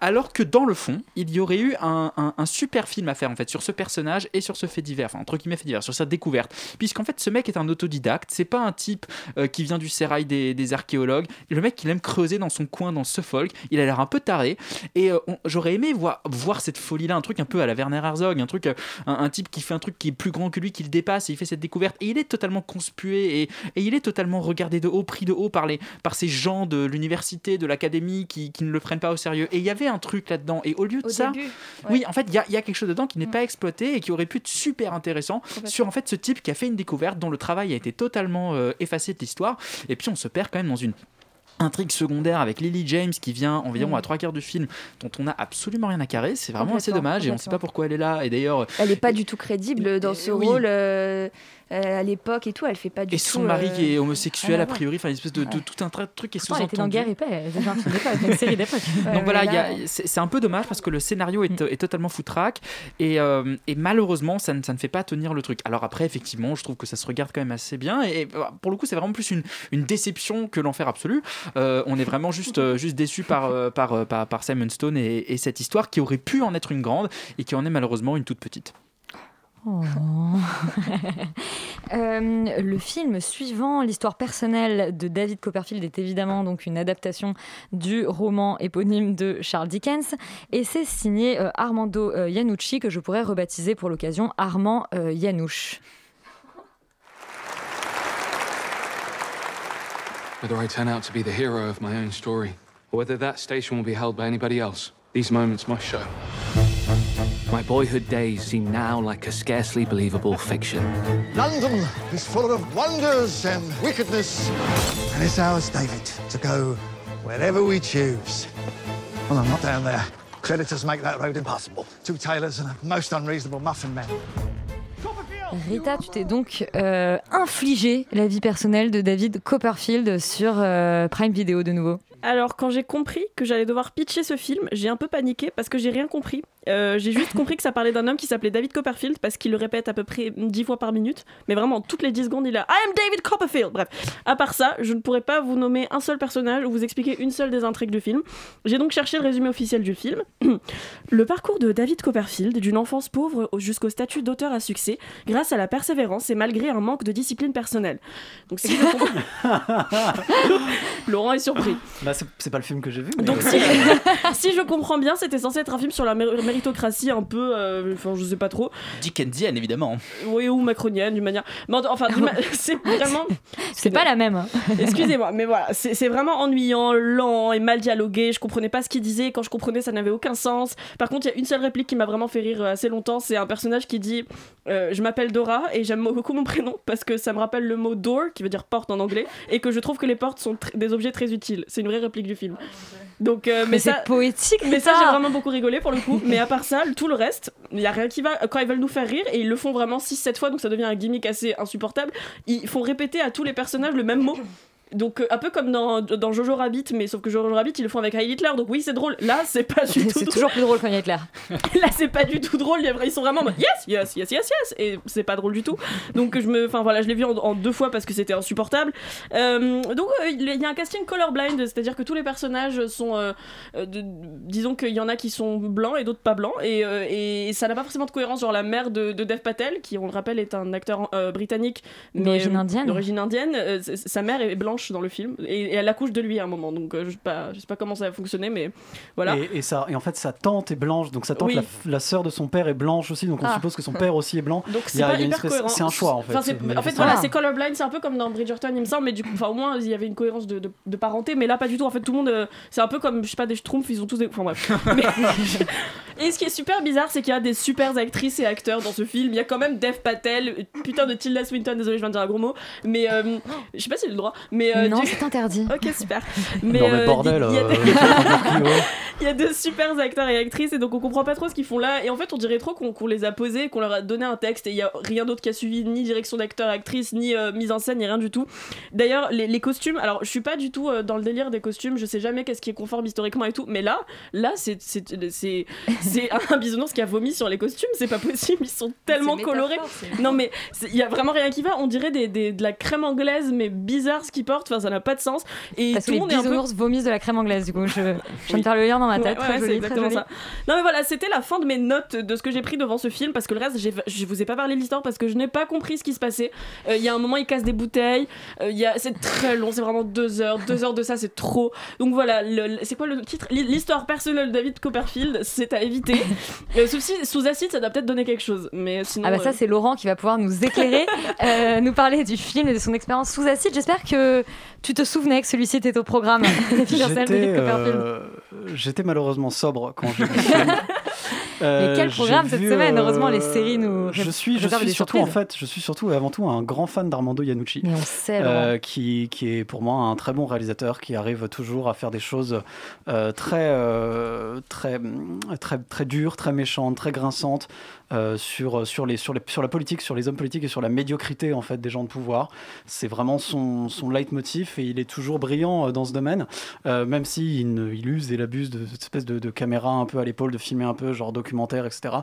Alors que dans le fond, il y aurait eu un, un- un super film à faire en fait sur ce personnage et sur ce fait divers, enfin entre guillemets fait divers, sur sa découverte. Puisqu'en fait, ce mec est un autodidacte, c'est pas un type euh, qui vient du sérail des, des archéologues. Le mec, il aime creuser dans son coin, dans ce folk. Il a l'air un peu taré. Et euh, j'aurais aimé voir, voir cette folie-là, un truc un peu à la Werner Herzog, un truc, euh, un, un type qui fait un truc qui est plus grand que lui, qui le dépasse et il fait cette découverte. Et il est totalement conspué et, et il est totalement regardé de haut, pris de haut par, les, par ces gens de l'université, de l'académie qui, qui ne le prennent pas au sérieux. Et il y avait un truc là-dedans. Et au lieu de Au ça, début, ouais. oui, en fait, il y a, il y a quelque chose dedans qui n'est pas exploité et qui aurait pu être super intéressant sur en fait ce type qui a fait une découverte dont le travail a été totalement euh, effacé de l'histoire. Et puis on se perd quand même dans une intrigue secondaire avec Lily James qui vient environ Mm. à trois quarts du film dont on n'a absolument rien à carrer c'est vraiment assez dommage et on ne sait pas pourquoi elle est là et d'ailleurs Elle n'est pas du tout crédible dans ce oui. rôle euh, euh, à l'époque et tout. Elle fait pas du et tout. son mari euh, qui est homosexuel à a priori enfin une espèce de, de Ouais. tout un truc est Pourtant, elle était dans sous-entendu Guerre et d'époque, une série d'époque. donc voilà, c'est c'est un peu dommage parce que le scénario est, est totalement foutraque et, euh, et malheureusement ça ne, ça ne fait pas tenir le truc. Alors après, effectivement, je trouve que ça se regarde quand même assez bien et, et, pour le coup, c'est vraiment plus une, une déception que l'enfer absolu. Euh, on est vraiment juste, euh, juste déçu par, euh, par, par, Simon Stone et, et cette histoire qui aurait pu en être une grande et qui en est malheureusement une toute petite. Oh. Le film suivant, l'histoire personnelle de David Copperfield, est évidemment donc une adaptation du roman éponyme de Charles Dickens, et c'est signé Armando euh, Iannucci que je pourrais rebaptiser pour l'occasion Armand euh, Whether I turn out to be the hero of my own story, or whether that station will be held by anybody else, these moments must show. My boyhood days seem now like a scarcely believable fiction. London is full of wonders and wickedness. And it's ours, David, to go wherever we choose. Well, I'm not down there. Creditors make that road impossible. Two tailors and a most unreasonable muffin man. Rita, tu t'es donc euh, infligé la vie personnelle de David Copperfield sur euh, Prime Video de nouveau. Alors, quand j'ai compris que j'allais devoir pitcher ce film, j'ai un peu paniqué parce que j'ai rien compris. Euh, j'ai juste compris que ça parlait d'un homme qui s'appelait David Copperfield parce qu'il le répète à peu près 10 fois par minute. Mais vraiment, toutes les 10 secondes, il a I am David Copperfield. Bref, à part ça, je ne pourrais pas vous nommer un seul personnage ou vous expliquer une seule des intrigues du film. J'ai donc cherché le résumé officiel du film. le parcours de David Copperfield, d'une enfance pauvre au- jusqu'au statut d'auteur à succès, grâce à la persévérance et malgré un manque de discipline personnelle. Donc, si comprends- Laurent est surpris. Bah, c'est pas le film que j'ai vu. Mais... Donc si, si je comprends bien, c'était censé être un film sur la méritocratie un peu, euh, enfin je sais pas trop, Dickensienne, évidemment. oui ou macronienne d'une manière, mais en- enfin ma- c'est vraiment, C'est pas la même. hein. excusez-moi, mais voilà, c'est c'est vraiment ennuyant, lent et mal dialogué. Je comprenais pas ce qu'il disait, quand je comprenais ça n'avait aucun sens. Par contre, il y a une seule réplique qui m'a vraiment fait rire euh, assez longtemps, c'est un personnage qui dit, euh, je m'appelle Dora et j'aime beaucoup mon prénom parce que ça me rappelle le mot door qui veut dire porte en anglais et que je trouve que les portes sont des objets très utiles. C'est une vraie réplique du film. Donc, euh, mais, c'est poétique. mais ça, j'ai vraiment beaucoup rigolé pour le coup. Mais à part ça, tout le reste, il y a rien qui va. Quand ils veulent nous faire rire, et ils le font vraiment 6-7 fois, donc ça devient un gimmick assez insupportable, ils font répéter à tous les personnages le même mot. Donc euh, un peu comme dans, dans Jojo Rabbit, mais sauf que Jojo Rabbit ils le font avec Heil Hitler, donc oui c'est drôle. Là c'est pas du tout C'est toujours plus drôle quand il y a Hitler. Là c'est pas du tout drôle. Ils sont vraiment en mode yes yes yes yes yes et c'est pas drôle du tout. Donc je me, enfin voilà je l'ai vu en, en deux fois parce que c'était insupportable. Euh, donc euh, il y a un casting colorblind, c'est-à-dire que tous les personnages sont, euh, de- disons qu'il y en a qui sont blancs et d'autres pas blancs et, et ça n'a pas forcément de cohérence. Genre la mère de, de Dev Patel, qui on le rappelle est un acteur britannique mais D'origine indienne. d'origine indienne, sa mère est blanche dans le film et, et elle accouche de lui à un moment. Donc euh, je sais pas, je sais pas comment ça va fonctionner, mais voilà. Et, et ça, et en fait, sa tante est blanche, donc sa tante, Oui. la, la sœur de son père est blanche aussi, donc on Ah. suppose que son père aussi est blanc. Donc c'est. C'est un choix en fait. Enfin, en fait, voilà, c'est colorblind, c'est un peu comme dans Bridgerton, il me semble, mais du coup, enfin, au moins, il y avait une cohérence de, de, de parenté, mais là, pas du tout. En fait, tout le monde, euh, c'est un peu comme, je sais pas, des schtroumpfs, ils ont tous des. Enfin, bref. Mais- et ce qui est super bizarre, c'est qu'il y a des super actrices et acteurs dans ce film. Il y a quand même Dev Patel, putain de Tilda Swinton, désolé, je viens de dire un gros mot, mais euh, je sais pas si j'ai le droit, mais. Euh, non, du- c'est interdit. Ok, super. Non, mais euh, bordel, il y a des- il y a de super acteurs et actrices et donc on comprend pas trop ce qu'ils font là et en fait on dirait trop qu'on les a posés qu'on leur a donné un texte et il y a rien d'autre qui a suivi ni direction d'acteur actrice ni euh, mise en scène ni rien du tout d'ailleurs les, les costumes alors je suis pas du tout euh, dans le délire des costumes je sais jamais qu'est-ce qui est conforme historiquement et tout mais là là c'est c'est c'est c'est un bisounours qui a vomi sur les costumes c'est pas possible ils sont tellement colorés non mais il y a vraiment rien qui va on dirait des, des- de la crème anglaise mais bizarre ce qu'ils portent enfin ça n'a pas de sens et Parce tout que le les monde est un peu bisounours vomissent de la crème anglaise, du coup. Je, je viens Oui. de faire le lien dans ma tête. ouais, très c'est joli, très exactement joli. ça. Non mais voilà, c'était la fin de mes notes de ce que j'ai pris devant ce film parce que le reste, je vous ai pas parlé de l'histoire parce que je n'ai pas compris ce qui se passait. Euh, Il y a un moment, il casse des bouteilles. Euh, il y a... C'est très long, c'est vraiment deux heures. Deux heures de ça, c'est trop. Donc voilà, le- c'est quoi le titre? L'histoire personnelle de David Copperfield, c'est à éviter. Euh, sauf si sous acide, ça doit peut-être donner quelque chose. Mais sinon. Ah bah ça euh, c'est Laurent qui va pouvoir nous éclairer, nous parler du film et de son expérience sous acide. J'espère que tu te souvenais que celui-ci était au programme. J'étais euh, j'étais malheureusement sobre quand j'ai vu. Mais quel j'ai programme cette vu, semaine euh, Heureusement les séries nous Je suis, je surtout en fait, je suis surtout et avant tout un grand fan d'Armando Iannucci, Mais on sait, euh, qui, qui est pour moi un très bon réalisateur qui arrive toujours à faire des choses euh, très, euh, très, très, très dures, très méchantes, très grinçantes euh, sur, les, sur, les, sur la politique, sur les hommes politiques et sur la médiocrité en fait des gens de pouvoir. C'est vraiment son, son leitmotiv et il est toujours brillant euh, dans ce domaine, euh, même si il, use et il abuse de cette espèce de, caméra un peu à l'épaule, de filmer un peu genre documentaire, etc.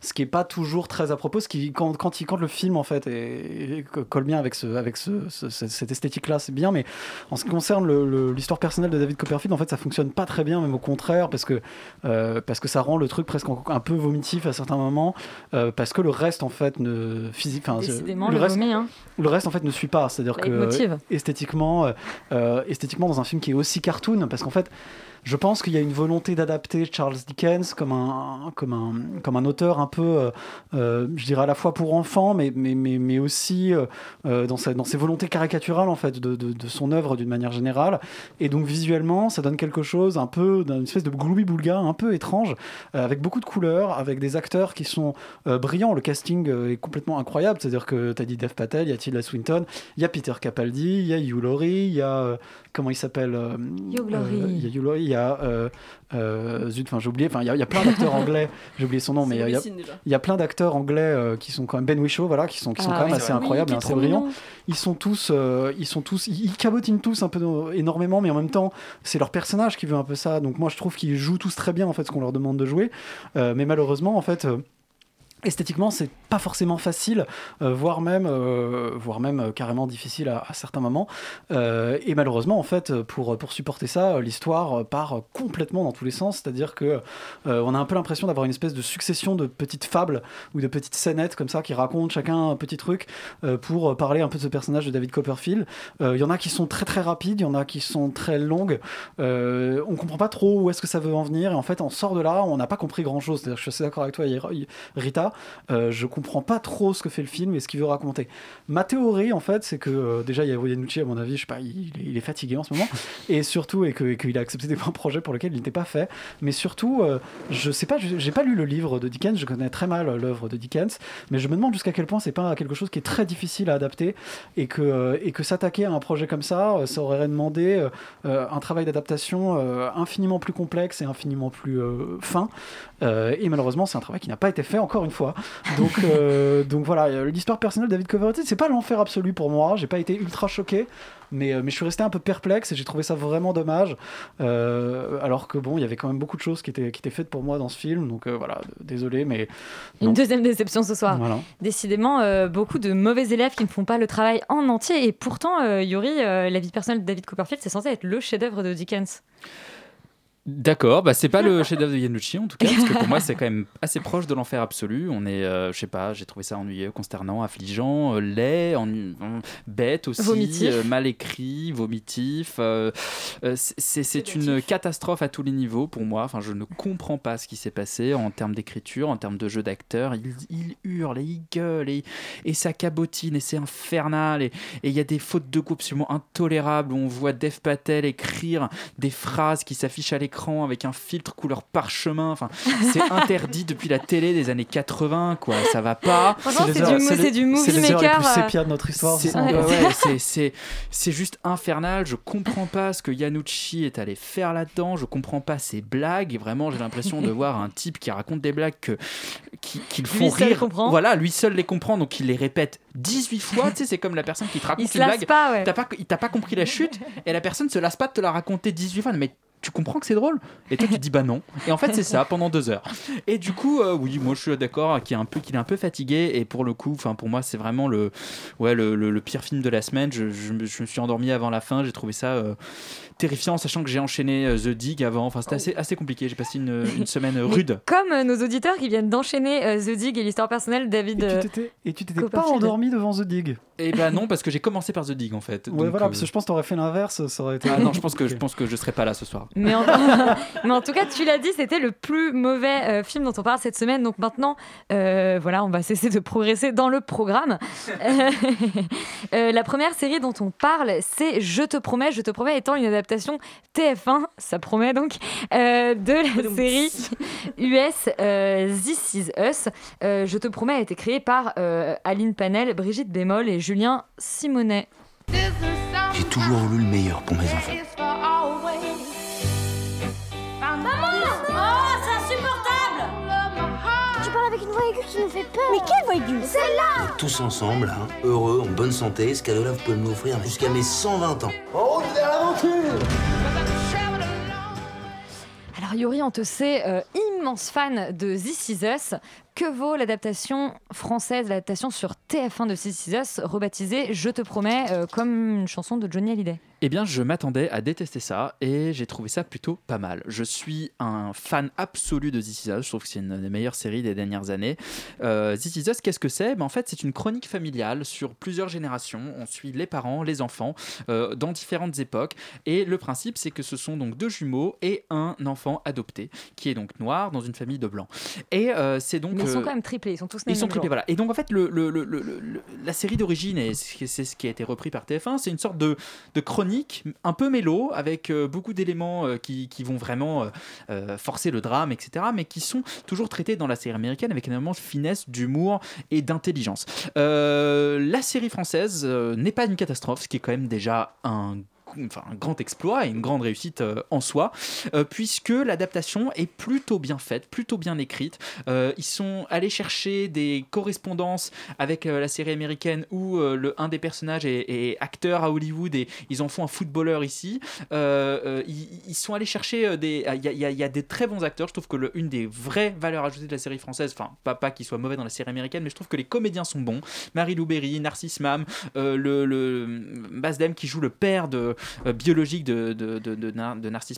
Ce qui est pas toujours très à propos, ce qui quand, quand, il, quand le film en fait est- colle bien avec, ce, avec ce, ce- ce- cette esthétique-là, c'est bien, mais en ce qui concerne l'histoire personnelle de David Copperfield, en fait, ça fonctionne pas très bien, même au contraire, parce que, euh, parce que ça rend le truc presque un peu vomitif à certains moments, euh, parce que le reste, en fait, ne physique, enfin, Décidément, le le reste, vomi, hein. le reste, en fait, ne suit pas. C'est-à-dire que Leitmotiv. esthétiquement, euh, euh, esthétiquement, dans un film qui est aussi cartoon, parce qu'en fait, je pense qu'il y a une volonté d'adapter Charles Dickens comme un, comme un, comme un auteur un peu, euh, euh, je dirais à la fois pour enfants, mais, mais, mais, mais aussi euh, dans, sa, dans ses volontés caricaturales en fait de, de, de son œuvre d'une manière générale. Et donc visuellement, ça donne quelque chose un peu d'une espèce de gloubi-boulga un peu étrange, euh, avec beaucoup de couleurs, avec des acteurs qui sont brillants. Le casting est complètement incroyable. C'est-à-dire que tu as dit Dev Patel, il y a Tilda Swinton, il y a Peter Capaldi, il y a Hugh Laurie, il y a comment il s'appelle Hugh Laurie. Euh, y a euh, euh, zut, enfin j'ai oublié, enfin il y, a- il y a plein d'acteurs anglais, j'ai oublié son nom, mais il y a- y, y plein d'acteurs anglais euh, qui sont quand même Ben Whishaw, voilà, qui sont qui sont Ah quand même assez incroyables, Oui, assez brillants. mignon. Ils sont tous, euh, ils sont tous, ils, ils cabotinent tous un peu no- énormément, mais en même temps c'est leur personnage qui veut un peu ça. Donc moi je trouve qu'ils jouent tous très bien en fait ce qu'on leur demande de jouer, Euh, mais malheureusement en fait. Esthétiquement, c'est pas forcément facile, euh, voire même, euh, même euh, carrément difficile à, certains moments. Et malheureusement, en fait, pour, supporter ça, l'histoire part complètement dans tous les sens. C'est-à-dire que on a un peu l'impression d'avoir une espèce de succession de petites fables ou de petites scénettes comme ça qui racontent chacun un petit truc pour parler un peu de ce personnage de David Copperfield. Il y en a qui sont très très rapides, il y en a qui sont très longues. On comprend pas trop où est-ce que ça veut en venir. Et en fait, on sort de là, on n'a pas compris grand-chose. C'est-à-dire, Je suis assez d'accord avec toi, Rita. Euh, je comprends pas trop ce que fait le film et ce qu'il veut raconter. Ma théorie, en fait, c'est que euh, déjà, il y a Yanucci, à mon avis, je sais pas, il, il est fatigué en ce moment. et surtout, et qu'il a accepté des projets pour lesquels il n'était pas fait. Mais surtout, euh, je sais pas, j'ai pas lu le livre de Dickens, je connais très mal euh, l'œuvre de Dickens, mais je me demande jusqu'à quel point c'est pas quelque chose qui est très difficile à adapter et que, et que s'attaquer à un projet comme ça, ça aurait demandé un travail d'adaptation infiniment plus complexe et infiniment plus fin. Et malheureusement, c'est un travail qui n'a pas été fait encore une fois. Donc, euh, donc voilà, euh, l'histoire personnelle de David Coverdale, c'est pas l'enfer absolu pour moi. J'ai pas été ultra choqué, mais, euh, mais je suis resté un peu perplexe et j'ai trouvé ça vraiment dommage. Euh, alors que bon, il y avait quand même beaucoup de choses qui étaient, qui étaient faites pour moi dans ce film. Donc euh, voilà, désolé, mais. Une deuxième déception ce soir. Voilà. Décidément, beaucoup de mauvais élèves qui ne font pas le travail en entier. Et pourtant, Yuri, la vie personnelle de David Copperfield, c'est censé être le chef-d'œuvre de Dickens. D'accord, bah c'est pas le chef-d'œuvre de Yanucci en tout cas, parce que pour moi c'est quand même assez proche de l'enfer absolu. On est, euh, je sais pas, j'ai trouvé ça ennuyeux, consternant, affligeant, euh, laid, ennu- bête aussi, Vomitif. euh, mal écrit, vomitif. euh, euh, c'est- une catastrophe à tous les niveaux pour moi. Enfin, je ne comprends pas ce qui s'est passé en termes d'écriture, en termes de jeu d'acteur. Il, il hurle et il gueule et, et ça cabotine et c'est infernal. Et et il y a des fautes de goût absolument intolérables où on voit Dev Patel écrire des phrases qui s'affichent à l'écran avec un filtre couleur parchemin. Enfin, c'est interdit depuis la télé des années 80, quoi. Ça va pas. C'est du, c'est du movie C'est les maker. plus euh, sépia de notre histoire. C'est c'est ouais, ouais, c'est- c'est- c'est juste infernal. Je comprends pas ce que Yanucci est allé faire là-dedans. Je comprends pas ses blagues. Vraiment, j'ai l'impression de voir un type qui raconte des blagues que, qui, qui le Lui font seul rire. Voilà, lui seul les comprend, donc il les répète 18 fois. tu sais, c'est comme la personne qui te raconte Il se une blague. pas, ouais. T'as pas, pas compris la chute et la personne se lasse pas de te la raconter 18 fois. Mais tu comprends que c'est drôle Et toi, tu dis bah non. Et en fait, c'est ça pendant deux heures. Et du coup, euh, oui, moi je suis d'accord qu'il est un peu, qu'il est un peu fatigué. Et pour le coup, enfin pour moi, c'est vraiment le, ouais, le, le- le pire film de la semaine. Je, je me- je me suis endormi avant la fin. J'ai trouvé ça euh, terrifiant, sachant que j'ai enchaîné euh, The Dig avant. Enfin, c'était assez, assez compliqué. J'ai passé une, une semaine mais rude. Comme euh, nos auditeurs qui viennent d'enchaîner euh, The Dig et l'histoire personnelle de David. Et tu t'étais pas endormi devant The Dig Et ben non, parce que j'ai commencé par The Dig en fait. Ouais, Donc, voilà, euh, parce que je pense que t'aurais fait l'inverse, ça aurait été. Ah non, je pense que je pense que je serai pas là ce soir. Mais en... mais en tout cas, tu l'as dit, c'était le plus mauvais euh, film dont on parle cette semaine. Donc maintenant, euh, voilà, on va cesser de progresser dans le programme. Euh, la première série dont on parle, c'est Je te promets, Je te promets, étant une adaptation TF1, ça promet donc, euh, de la série US euh, This Is Us. Euh, Je te promets a été créée par euh, Aline Panel, Brigitte Bémol et Julien Simonet. J'ai toujours voulu le meilleur pour mes enfants. Qui nous fait peur. Mais quelle aiguë Celle-là Tous ensemble, hein, heureux, en bonne santé, ce cadeau-là, vous pouvez me l'offrir jusqu'à mes 120 ans. En route vers l'aventure Alors Yuri, on te sait euh, immense fan de This Is Us. Que vaut l'adaptation française, l'adaptation sur TF1 de Us, rebaptisée Je te promets, euh, comme une chanson de Johnny Hallyday Eh bien, je m'attendais à détester ça et j'ai trouvé ça plutôt pas mal. Je suis un fan absolu de This Is Us. Je trouve que c'est une des meilleures séries des dernières années. Euh, This Is Us, qu'est-ce que c'est? Ben, En fait, c'est une chronique familiale sur plusieurs générations. On suit les parents, les enfants, euh, dans différentes époques. Et le principe, c'est que ce sont donc deux jumeaux et un enfant adopté, qui est donc noir dans une famille de blancs. Et euh, c'est donc. Mais ils sont quand même triplés, ils sont tous nés ils sont triplés, voilà. Et donc, en fait, le, le- le- le- le- la série d'origine, et c'est ce qui a été repris par TF1, c'est une sorte de, de chronique un peu mélo, avec euh, beaucoup d'éléments euh, qui, qui vont vraiment euh, euh, forcer le drame, etc., mais qui sont toujours traités dans la série américaine avec énormément de finesse, d'humour et d'intelligence. Euh, la série française euh, n'est pas une catastrophe, ce qui est quand même déjà un enfin, un grand exploit et une grande réussite euh, en soi, euh, puisque l'adaptation est plutôt bien faite, plutôt bien écrite. Euh, ils sont allés chercher des correspondances avec la série américaine où le, un des personnages est, acteur à Hollywood et ils en font un footballeur ici. Ils, sont allés chercher des. Il y, a- il y a- des très bons acteurs. Je trouve que le- une des vraies valeurs ajoutées de la série française, enfin, pas, pas qu'ils soient mauvais dans la série américaine, mais je trouve que les comédiens sont bons. Marie Lou Berry, Narcisse Mam, le, le Basdem qui joue le père de, biologique de, de, de, de.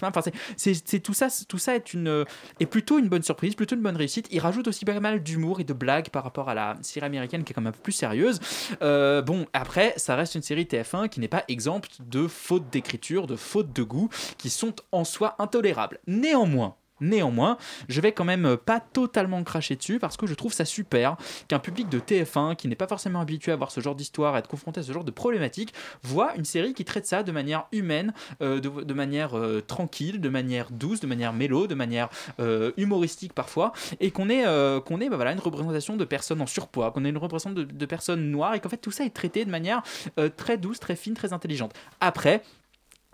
Enfin, c'est- tout ça, tout ça est, une, euh, est plutôt une bonne surprise, plutôt une bonne réussite. Il rajoute aussi pas mal d'humour et de blagues par rapport à la série américaine qui est quand même un peu plus sérieuse. Euh, bon, après, ça reste une série TF1 qui n'est pas exempte de fautes d'écriture, de fautes de goût qui sont en soi intolérables. Néanmoins, Néanmoins, je vais quand même pas totalement cracher dessus parce que je trouve ça super qu'un public de TF1 qui n'est pas forcément habitué à voir ce genre d'histoire, à être confronté à ce genre de problématiques, voit une série qui traite ça de manière humaine, euh, de, manière euh, tranquille, de manière douce, de manière mélo, de manière euh, humoristique parfois, et qu'on ait, euh, qu'on ait bah voilà, une représentation de personnes en surpoids, qu'on ait une représentation de, personnes noires, et qu'en fait tout ça est traité de manière euh, très douce, très fine, très intelligente. Après,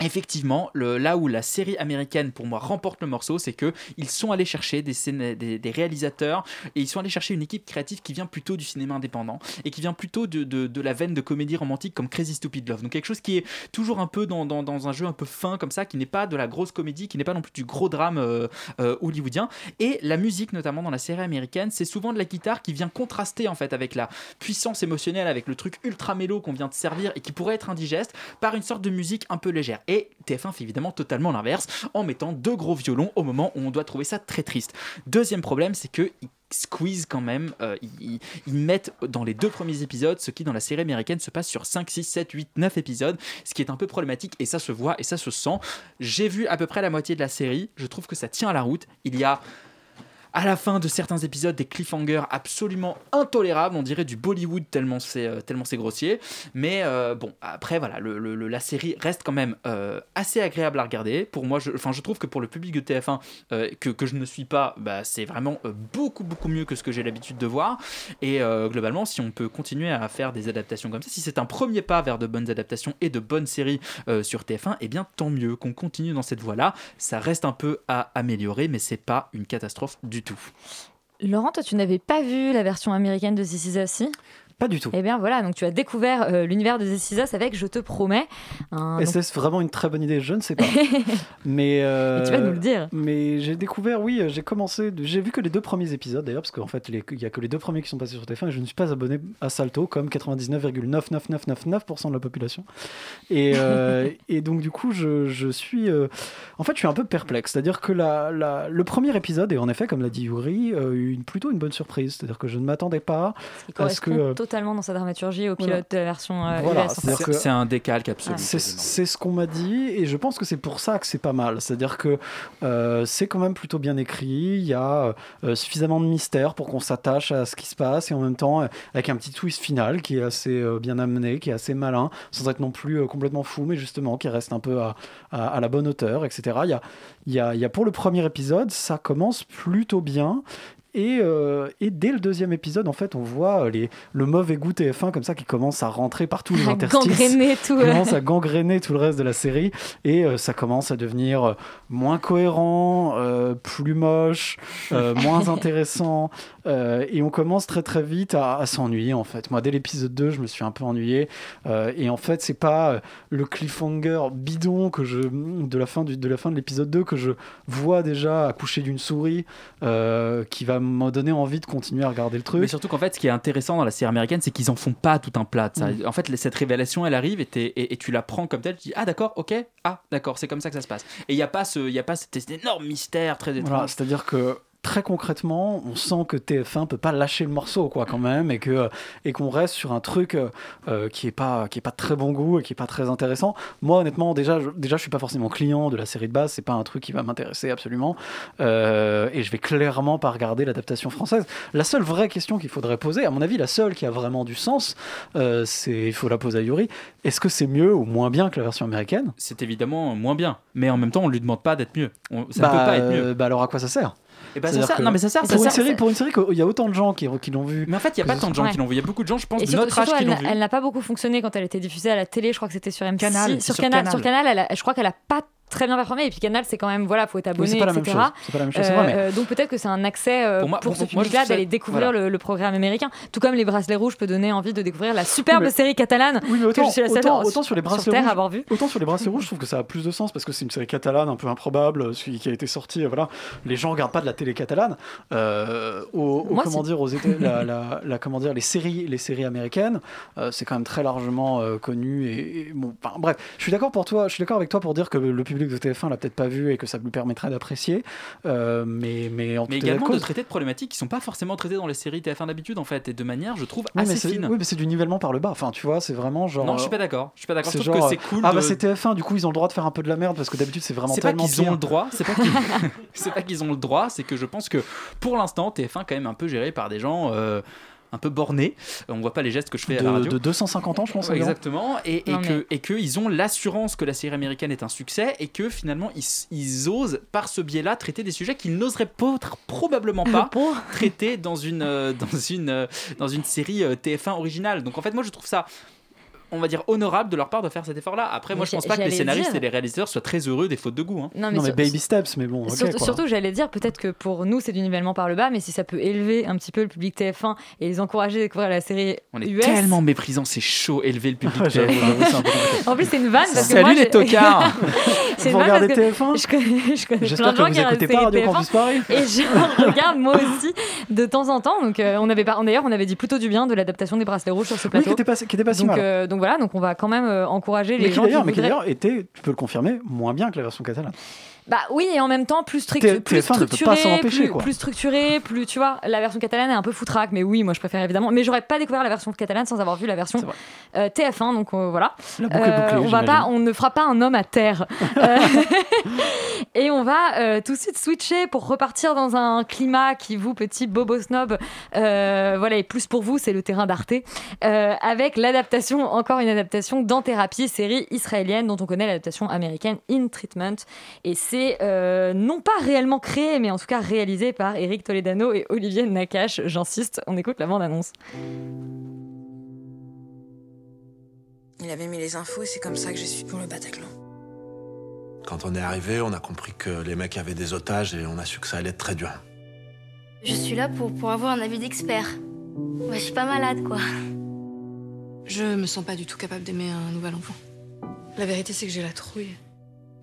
Effectivement, là où la série américaine pour moi remporte le morceau, c'est que ils sont allés chercher des, réalisateurs et ils sont allés chercher une équipe créative qui vient plutôt du cinéma indépendant et qui vient plutôt de, la veine de comédie romantique comme Crazy Stupid Love. Donc quelque chose qui est toujours un peu dans un jeu un peu fin comme ça, qui n'est pas de la grosse comédie, qui n'est pas non plus du gros drame euh, euh, hollywoodien. Et la musique, notamment dans la série américaine, c'est souvent de la guitare qui vient contraster en fait avec la puissance émotionnelle, avec le truc ultra mélo qu'on vient de servir et qui pourrait être indigeste par une sorte de musique un peu légère. Et TF1 fait évidemment totalement l'inverse en mettant deux gros violons au moment où on doit trouver ça très triste. Deuxième problème, c'est que squeeze quand même, euh, ils, ils mettent dans les deux premiers épisodes ce qui dans la série américaine se passe sur 5, 6, 7, 8, 9 épisodes, ce qui est un peu problématique et ça se voit et ça se sent. J'ai vu à peu près la moitié de la série, je trouve que ça tient à la route. Il y a à la fin de certains épisodes des cliffhangers absolument intolérables, on dirait du Bollywood tellement c'est euh, tellement c'est grossier. Mais euh, bon, après voilà, la série reste quand même euh, assez agréable à regarder. Pour moi, je, enfin je trouve que pour le public de TF1 euh, que, je ne suis pas, bah, c'est vraiment beaucoup beaucoup mieux que ce que j'ai l'habitude de voir. Et globalement, si on peut continuer à faire des adaptations comme ça, si c'est un premier pas vers de bonnes adaptations et de bonnes séries sur TF1, eh bien tant mieux qu'on continue dans cette voie-là. Ça reste un peu à améliorer, mais c'est pas une catastrophe du Laurent, toi, tu n'avais pas vu la version américaine de This Is Us, Pas du tout. Eh bien voilà, donc tu as découvert euh, l'univers de This avec Je te promets. un- donc- Est-ce vraiment une très bonne idée Je ne sais pas. mais euh, Et tu vas nous le dire. Mais j'ai découvert, oui, j'ai commencé, j'ai vu que les deux premiers épisodes d'ailleurs, parce qu'en fait, il y a que les deux premiers qui sont passés sur TF1 et je ne suis pas abonné à Salto, comme 99,99999% de la population. Et, euh, et donc du coup, je, je suis, en fait, je suis un peu perplexe. C'est-à-dire que la, la- le premier épisode est en effet, comme l'a dit Yuri, une, plutôt une bonne surprise. C'est-à-dire que je ne m'attendais pas à ce que totalement dans sa dramaturgie au Voilà. pilote de la version euh, Voilà, US. en fait. c'est-à-dire que- C'est un décalque absolu. C'est c'est ce qu'on m'a dit et je pense que c'est pour ça que c'est pas mal. C'est-à-dire que euh, c'est quand même plutôt bien écrit. Il y a euh, suffisamment de mystère pour qu'on s'attache à ce qui se passe et en même temps euh, avec un petit twist final qui est assez euh, bien amené, qui est assez malin, sans être non plus euh, complètement fou, mais justement qui reste un peu à, à- à la bonne hauteur, etc. Il y a, il y a- il y a pour le premier épisode, ça commence plutôt bien. Et, euh, et dès le deuxième épisode, en fait, on voit euh, les, le mauvais goût TF1 comme ça qui commence à rentrer par tous les interstices. tout, commence à gangréner tout le reste de la série. Et euh, ça commence à devenir moins cohérent, euh, plus moche, moins intéressant. et on commence très très vite à, à s'ennuyer, en fait. Moi, dès l'épisode 2, je me suis un peu ennuyé. Et en fait, c'est pas le cliffhanger bidon que je, de la fin, du, de la fin de l'épisode 2 que je vois déjà accoucher d'une souris qui va me donner envie de continuer à regarder le truc. Mais surtout qu'en fait, ce qui est intéressant dans la série américaine, c'est qu'ils en font pas tout un plat. ça. Mm. En fait, cette révélation, elle arrive et, t'es- et, et tu la prends comme telle. Tu dis ah d'accord, ok, ah d'accord, c'est comme ça que ça se passe. Et il y a pas ce, il y a pas cet, cet énorme mystère très étrange. Voilà, c'est-à-dire que très concrètement, on sent que TF1 peut pas lâcher le morceau, quoi, quand même, et que et qu'on reste sur un truc euh, euh, qui est pas qui est pas de très bon goût et qui est pas très intéressant. Moi, honnêtement, déjà, je, déjà, je suis pas forcément client de la série de base. C'est pas un truc qui va m'intéresser absolument, Euh, et je vais clairement pas regarder l'adaptation française. La seule vraie question qu'il faudrait poser, à mon avis, la seule qui a vraiment du sens, euh, c'est il faut la poser à Yuri. Est-ce que c'est mieux ou moins bien que la version américaine? C'est évidemment moins bien, mais en même temps, on lui demande pas d'être mieux. On- ça bah, ne peut pas être mieux. euh, bah alors à quoi ça sert? Et bah, ça C'est-à-dire sert- que non, mais ça sert- ça pour, une sert- série, pour une série qu'il y a autant de gens qui, qui l'ont vu. Mais en fait, il n'y a pas tant de gens Ouais. qui l'ont vu. Il y a beaucoup de gens, je pense, surtout, notre âge qui elle, l'ont n'a- vu. elle n'a pas beaucoup fonctionné quand elle était diffusée à la télé. Je crois que c'était sur M6. Canal, sur, Canal, Canal. sur Canal, elle a- je crois qu'elle a pas très bien performé. Et puis Canal, c'est quand même voilà, faut être abonné, c'est pas la même etc. pas la même chose, vrai, mais- Euh, donc peut-être que c'est un accès euh, Pour moi- pour- ce pour- je public-là d'aller découvrir voilà. le, le programme américain. Tout comme les bracelets rouges peut donner envie de découvrir la superbe mais- série catalane Oui, mais que autant, je suis la seule autant, sur- autant sur les sur bracelets Terre rouges, avoir vu. autant sur les bracelets rouges, je trouve que ça a plus de sens parce que c'est une série catalane un peu improbable, euh, celui qui a été sorti. euh, Voilà, les gens regardent pas de la télé catalane. Euh, au, au- Moi, comment dire, aux États, la, la- la- comment dire, les séries, les séries américaines, euh, c'est quand même très largement euh, connu. Et, et bon, enfin, bref, je suis d'accord pour toi. Je suis d'accord avec toi pour dire que le public de TF1 l'a peut-être pas vu et que ça lui permettrait d'apprécier. Euh, mais, mais en Mais également de traiter de problématiques qui sont pas forcément traitées dans les séries TF1 d'habitude en fait et de manière je trouve Oui, assez fine. oui, mais c'est du nivellement par le bas. Enfin, tu vois, c'est vraiment genre. Non, je suis pas d'accord. Je suis pas d'accord. Je trouve que genre, c'est cool. Ah de- bah c'est TF1, du coup ils ont le droit de faire un peu de la merde parce que d'habitude c'est vraiment C'est pas tellement qu'ils ont le droit, c'est pas qu'ils c'est pas qu'ils ont le droit, c'est que je pense que pour l'instant TF1 quand même un peu géré par des gens euh, un peu bornés. On voit pas les gestes que je fais à la de, radio. de 250 ans, je pense. Exactement, et, et Non, que mais- et que ils ont l'assurance que la série américaine est un succès et que finalement ils, ils osent par ce biais-là traiter des sujets qu'ils n'oseraient peut-être probablement pas traiter dans une euh, dans une euh, dans une série euh, TF1 originale. Donc en fait moi je trouve ça on va dire honorable de leur part de faire cet effort-là. Après, moi, Mais je pense pas que les scénaristes dire. et les réalisateurs soient très heureux des fautes de goût. hein. Non, Non mais sur- baby steps, mais bon. surtout, j'allais dire peut-être que pour nous c'est du nivellement par le bas, mais si ça peut élever un petit peu le public TF1 et les encourager à découvrir la série On est US. tellement méprisant, c'est chaud, élever le public J'avoue, TF1. j'avoue, c'est un peu compliqué. En plus, c'est une vanne parce que Salut moi, les tocards C'est Vous une vanne regardez parce que TF1 Je connais, je connais J'espère plein de que gens vous qui regardent écoutez pas Radio Campus Paris. Et je regarde moi aussi de temps en temps. Donc, euh, on avait d'ailleurs, on avait dit plutôt du bien de l'adaptation des bracelets rouges sur ce plateau. qui était pas, qui était pas si mal. Donc voilà, donc on va quand même euh, encourager mais les qui gens d'ailleurs, mais qui d'ailleurs était, tu peux le confirmer, moins bien que la version catalane. Bah oui, et en même temps plus, plus TF1 ne peut pas structuré, plus, structuré, plus tu vois. La version catalane est un peu foutraque, mais oui, moi je préfère évidemment. Mais j'aurais pas découvert la version catalane sans avoir vu la version euh, TF1, donc euh, voilà. Boucle est bouclée, on va j'imagine. pas, on ne fera pas un homme à terre. Euh, et on va euh, tout de suite switcher pour repartir dans un climat qui vous petit bobo snob, euh, voilà, et plus pour vous, c'est le terrain d'Arte, euh, avec l'adaptation, encore une adaptation dans Thérapie, série israélienne dont on connaît l'adaptation américaine In Treatment. Et c'est euh, non pas réellement créé, mais en tout cas réalisé par Eric Toledano et Olivier Nakache. J'insiste, on écoute la bande-annonce. Il avait mis les infos et c'est comme ça que j'ai su pour le Bataclan. Quand on est arrivé, on a compris que les mecs avaient des otages et on a su que ça allait être très dur. Je suis là pour, pour avoir un avis d'expert. Moi, je suis pas malade, quoi. Je me sens pas du tout capable d'aimer un nouvel enfant. La vérité, c'est que j'ai la trouille.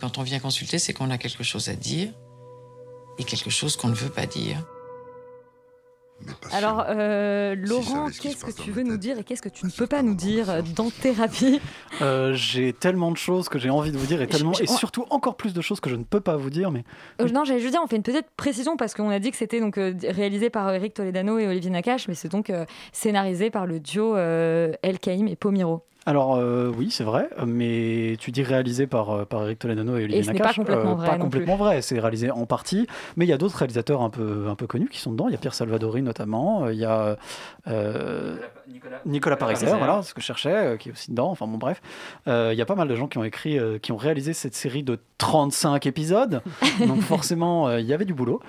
Quand on vient consulter, c'est qu'on a quelque chose à dire et quelque chose qu'on ne veut pas dire. Alors, euh, Laurent, qu'est-ce que tu veux nous dire et qu'est-ce que tu ne peux pas nous dire dans Thérapie? Euh, j'ai tellement de choses que j'ai envie de vous dire et, tellement, je- et surtout encore plus de choses que je ne peux pas vous dire. Mais Euh, Non, j'allais juste dire, on fait une petite précision parce qu'on a dit que c'était donc euh, réalisé par Eric Toledano et Olivier Nakache, mais c'est donc euh, scénarisé par le duo euh, El Kaïm et Pomiro. Alors euh, oui, c'est vrai, mais tu dis réalisé par, euh, par Eric Toledano et Olivier ce Nakache. pas complètement vrai Pas non complètement vrai, c'est réalisé en partie, mais il y a d'autres réalisateurs un peu, un peu connus qui sont dedans. Il y a Pierre Salvadori notamment, il y a euh, Nicolas, Pariser, Pariser. voilà, ce que je cherchais, euh, qui est aussi dedans. Enfin bon, bref, Euh, il y a pas mal de gens qui ont écrit, euh, qui ont réalisé cette série de 35 épisodes, donc forcément euh, il y avait du boulot.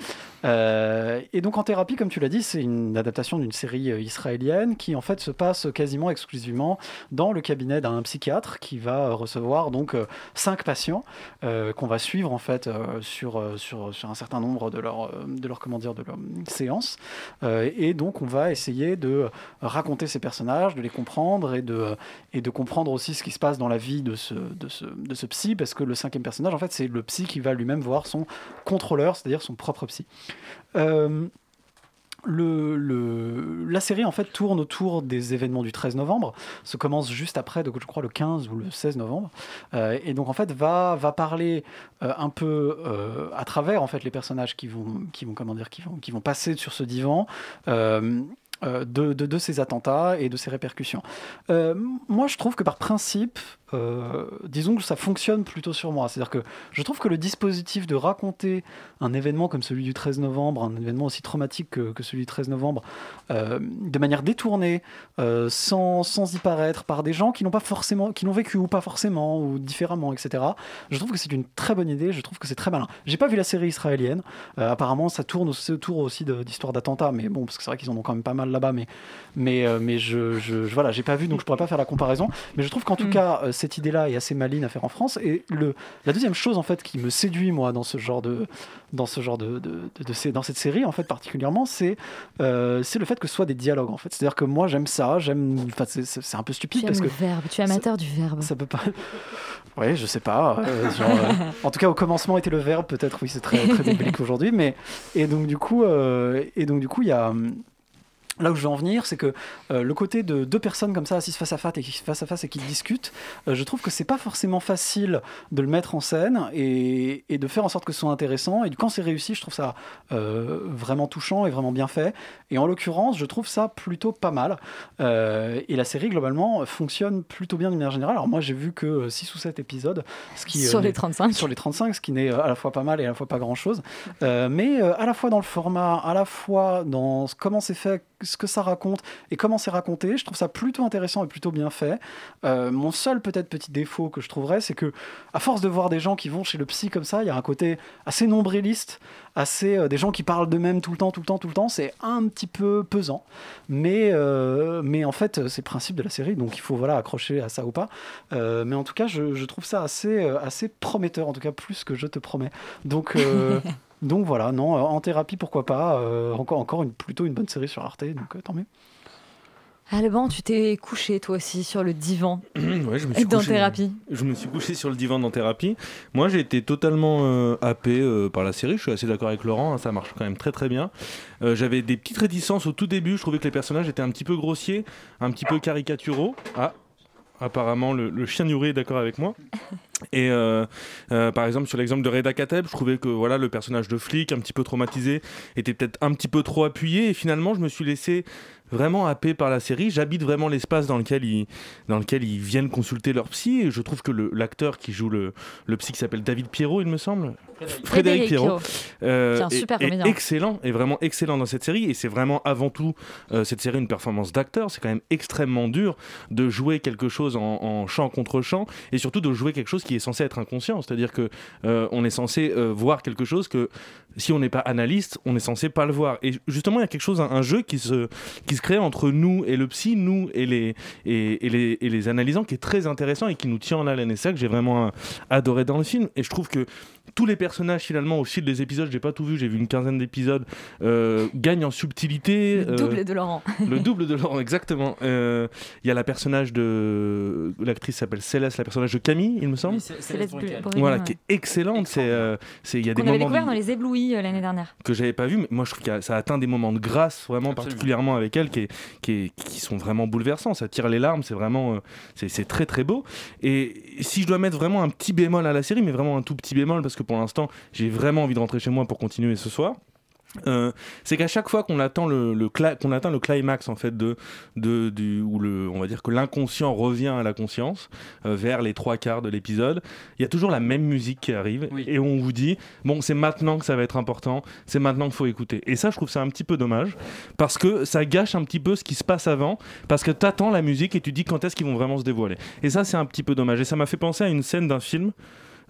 Euh, et donc en thérapie, comme tu l'as dit, c'est une adaptation d'une série euh, israélienne qui en fait se passe quasiment exclusivement dans le cabinet d'un psychiatre qui va euh, recevoir donc euh, cinq patients euh, qu'on va suivre en fait euh, sur, euh, sur, sur un certain nombre de leurs euh, de leur, comment dire de leurs séances Euh, et donc on va essayer de raconter ces personnages, de les comprendre et de, et de comprendre aussi ce qui se passe dans la vie de ce, de ce, de ce psy parce que le cinquième personnage en fait c'est le psy qui va lui-même voir son contrôleur, c'est-à-dire son propre psy. Euh, la série en fait tourne autour des événements du 13 novembre. Ça commence juste après, donc je crois le 15 ou le 16 novembre, Euh, et donc en fait va va parler euh, un peu à travers en fait les personnages qui vont qui vont comment dire qui vont qui vont passer sur ce divan. Euh, de, de, de ces attentats et de ces répercussions. Euh, moi, je trouve que par principe, euh, disons que ça fonctionne plutôt sur moi. C'est-à-dire que je trouve que le dispositif de raconter un événement comme celui du 13 novembre, un événement aussi traumatique que, que celui du 13 novembre, euh, de manière détournée, euh, sans, sans y paraître, par des gens qui n'ont pas forcément, qui l'ont vécu ou pas forcément, ou différemment, etc. Je trouve que c'est une très bonne idée, je trouve que c'est très malin. J'ai pas vu la série israélienne, apparemment ça tourne autour aussi d'histoires d'attentats, mais bon, parce que c'est vrai qu'ils en ont quand même pas mal là-bas, mais, mais, mais je, je, je- voilà, j'ai pas vu, donc je pourrais pas faire la comparaison. Mais je trouve qu'en tout Mm. cas, cette idée-là est assez maligne à faire en France. Et le, la deuxième chose, en fait, qui me séduit, moi, dans ce genre de, dans ce genre de, de, de- de sé- dans cette série, en fait, particulièrement, c'est, euh, c'est le fait que ce soit des dialogues, en fait. C'est-à-dire que moi, j'aime ça, j'aime, enfin, c'est, un peu Tu stupide parce le que verbe, tu es amateur du verbe. ça peut pas. Oui, je sais pas. euh, genre, euh, en tout cas, au commencement était le verbe. Peut-être, oui, c'est très, très biblique aujourd'hui. Mais et donc du coup, et donc du coup, il y a. Là où je veux en venir, c'est que euh, le côté de deux personnes comme ça assises face à face et qui, face à face et qui discutent, euh, je trouve que c'est pas forcément facile de le mettre en scène et, et de faire en sorte que ce soit intéressant. Et quand c'est réussi, je trouve ça euh, vraiment touchant et vraiment bien fait. Et en l'occurrence, je trouve ça plutôt pas mal. Et la série globalement fonctionne plutôt bien d'une manière générale. Alors moi, j'ai vu que 6 ou 7 épisodes, ce qui Sur les n'est- 35. sur les 35, ce qui n'est à la fois pas mal et à la fois pas grand chose. mais à la fois dans le format, à la fois dans comment c'est fait, ce que ça raconte et comment c'est raconté, je trouve ça plutôt intéressant et plutôt bien fait. Euh, mon seul peut-être petit défaut que je trouverais, c'est que à force de voir des gens qui vont chez le psy comme ça, il y a un côté assez nombriliste, assez euh, des gens qui parlent d'eux-mêmes tout le temps, tout le temps, tout le temps. C'est un petit peu pesant, mais euh, mais en fait c'est le principe de la série, donc il faut voilà accrocher à ça ou pas. Mais en tout cas, je, je trouve ça assez assez prometteur, en tout cas plus que je te promets. Donc donc voilà, non, euh, en thérapie pourquoi pas. euh, encore encore une plutôt une bonne série sur Arte, donc euh, tant mieux. Alban, tu t'es couché toi aussi sur le divan Ouais, je me suis dans couché- thérapie. Je me suis couché sur le divan dans thérapie. Moi, j'ai été totalement euh, happé euh, par la série. Je suis assez d'accord avec Laurent. hein, ça marche quand même très très bien. Euh, J'avais des petites réticences au tout début. Je trouvais que les personnages étaient un petit peu grossiers, un petit peu caricaturaux. Ah, apparemment, le, le chien Yuri est d'accord avec moi. Et euh, euh, par exemple, sur l'exemple de Reda Kateb, je trouvais que voilà, le personnage de flic, un petit peu traumatisé, était peut-être un petit peu trop appuyé. Et finalement, je me suis laissé vraiment happé par la série. J'habite vraiment l'espace dans lequel ils, dans lequel ils viennent consulter leur psy. Et je trouve que le- l'acteur qui joue le, le psy, qui s'appelle David Pierrot, il me semble. Frédéric Frédéric Pierrot. Qui est un super est- est comédien. excellent, est vraiment excellent dans cette série. Et c'est vraiment avant tout euh, cette série une performance d'acteur. C'est quand même extrêmement dur de jouer quelque chose en, en chant contre chant et surtout de jouer quelque chose qui est censé être inconscient. C'est-à-dire que euh, on est censé euh, voir quelque chose que si on n'est pas analyste, on est censé pas le voir. Et justement, il y a quelque chose, un, un jeu qui se, qui se crée entre nous et le psy, nous et les, et, et les, et les analysants, qui est très intéressant et qui nous tient en haleine. Et c'est ça que j'ai vraiment euh, adoré dans le film. Et je trouve que tous les personnages, finalement, au fil des épisodes, j'ai pas tout vu, j'ai vu une quinzaine d'épisodes, euh, gagnent en subtilité. Le euh, double de Laurent. le double de Laurent, exactement. Euh, Il y a la personnage de. L'actrice s'appelle Céleste, la personnage de Camille, il me semble. Céleste Bruggen, Voilà, qui est excellente. C'est, euh, c'est, il y a des moments découvert dans les éblouis euh, l'année dernière. que j'avais pas vu, mais moi je trouve que ça atteint des moments de grâce vraiment Absolument. particulièrement avec elle qui, est- qui, est- qui sont vraiment bouleversants. Ça tire les larmes, c'est vraiment euh, c'est, c'est très très beau. Et si je dois mettre vraiment un petit bémol à la série, mais vraiment un tout petit bémol parce que pour l'instant j'ai vraiment envie de rentrer chez moi pour continuer ce soir. Euh, c'est qu'à chaque fois qu'on attend le, qu'on atteint le climax en fait de, de du où le on va dire que l'inconscient revient à la conscience euh, vers les trois quarts de l'épisode il y a toujours la même musique qui arrive et on vous dit bon c'est maintenant que ça va être important c'est maintenant qu'il faut écouter. Et ça je trouve ça un petit peu dommage parce que ça gâche un petit peu ce qui se passe avant parce que t'attends la musique et tu dis quand est-ce qu'ils vont vraiment se dévoiler. Et ça c'est un petit peu dommage. Et ça m'a fait penser à une scène d'un film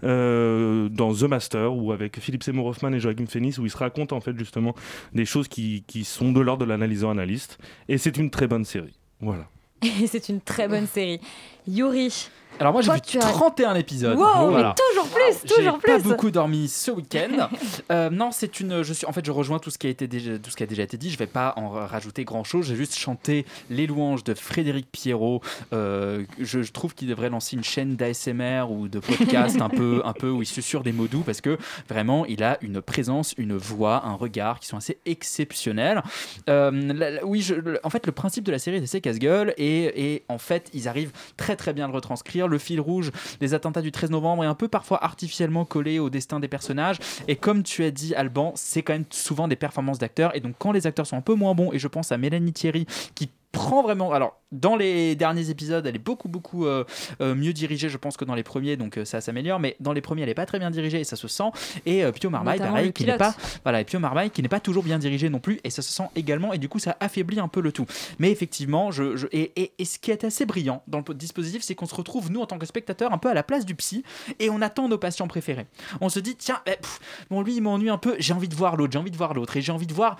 euh, dans The Master ou avec Philippe Seymour Hoffman et Joachim Phoenix où ils se racontent en fait justement des choses qui, qui sont de l'ordre de l'analysant analyste et c'est une très bonne série voilà Et c'est une très bonne série. Yuri. Alors moi j'ai vu tu as- 31 épisodes. Wow, mais toujours plus, toujours J'ai pas plus. beaucoup dormi ce week-end. Euh, non, c'est une. Je suis. En fait, je rejoins tout ce qui a été déjà, tout ce qui a déjà été dit. Je vais pas en rajouter grand chose. J'ai juste chanté les louanges de Frédéric Pierrot. Euh, je, je trouve qu'il devrait lancer une chaîne d'ASMR ou de podcast un peu, un peu où il susurre des mots doux parce que vraiment il a une présence, une voix, un regard qui sont assez exceptionnels. Euh, la- la- oui, je- en fait, le principe de la série, c'est casse-gueule et, et en fait, ils arrivent très très bien à le retranscrire. Le fil rouge des attentats du 13 novembre est un peu parfois artificiellement collé au destin des personnages. Et comme tu as dit, Alban, c'est quand même souvent des performances d'acteurs. Et donc, quand les acteurs sont un peu moins bons, et je pense à Mélanie Thierry qui prend vraiment. Alors, dans les derniers épisodes, elle est beaucoup, beaucoup euh, euh, mieux dirigée, je pense, que dans les premiers, donc euh, ça s'améliore. Mais dans les premiers, elle est pas très bien dirigée et ça se sent. Et Pio Marmaille, Notamment pareil, qui n'est pas. Voilà, et Pio Marmaille, qui n'est pas toujours bien dirigé non plus, et ça se sent également, et du coup, ça affaiblit un peu le tout. Mais effectivement, je, je- et, et- et ce qui est assez brillant dans le dispositif, c'est qu'on se retrouve, nous, en tant que spectateurs, un peu à la place du psy, et on attend nos patients préférés. On se dit, tiens, eh, pff, bon, lui, il m'ennuie un peu, j'ai envie de voir l'autre, j'ai envie de voir l'autre, et j'ai envie de voir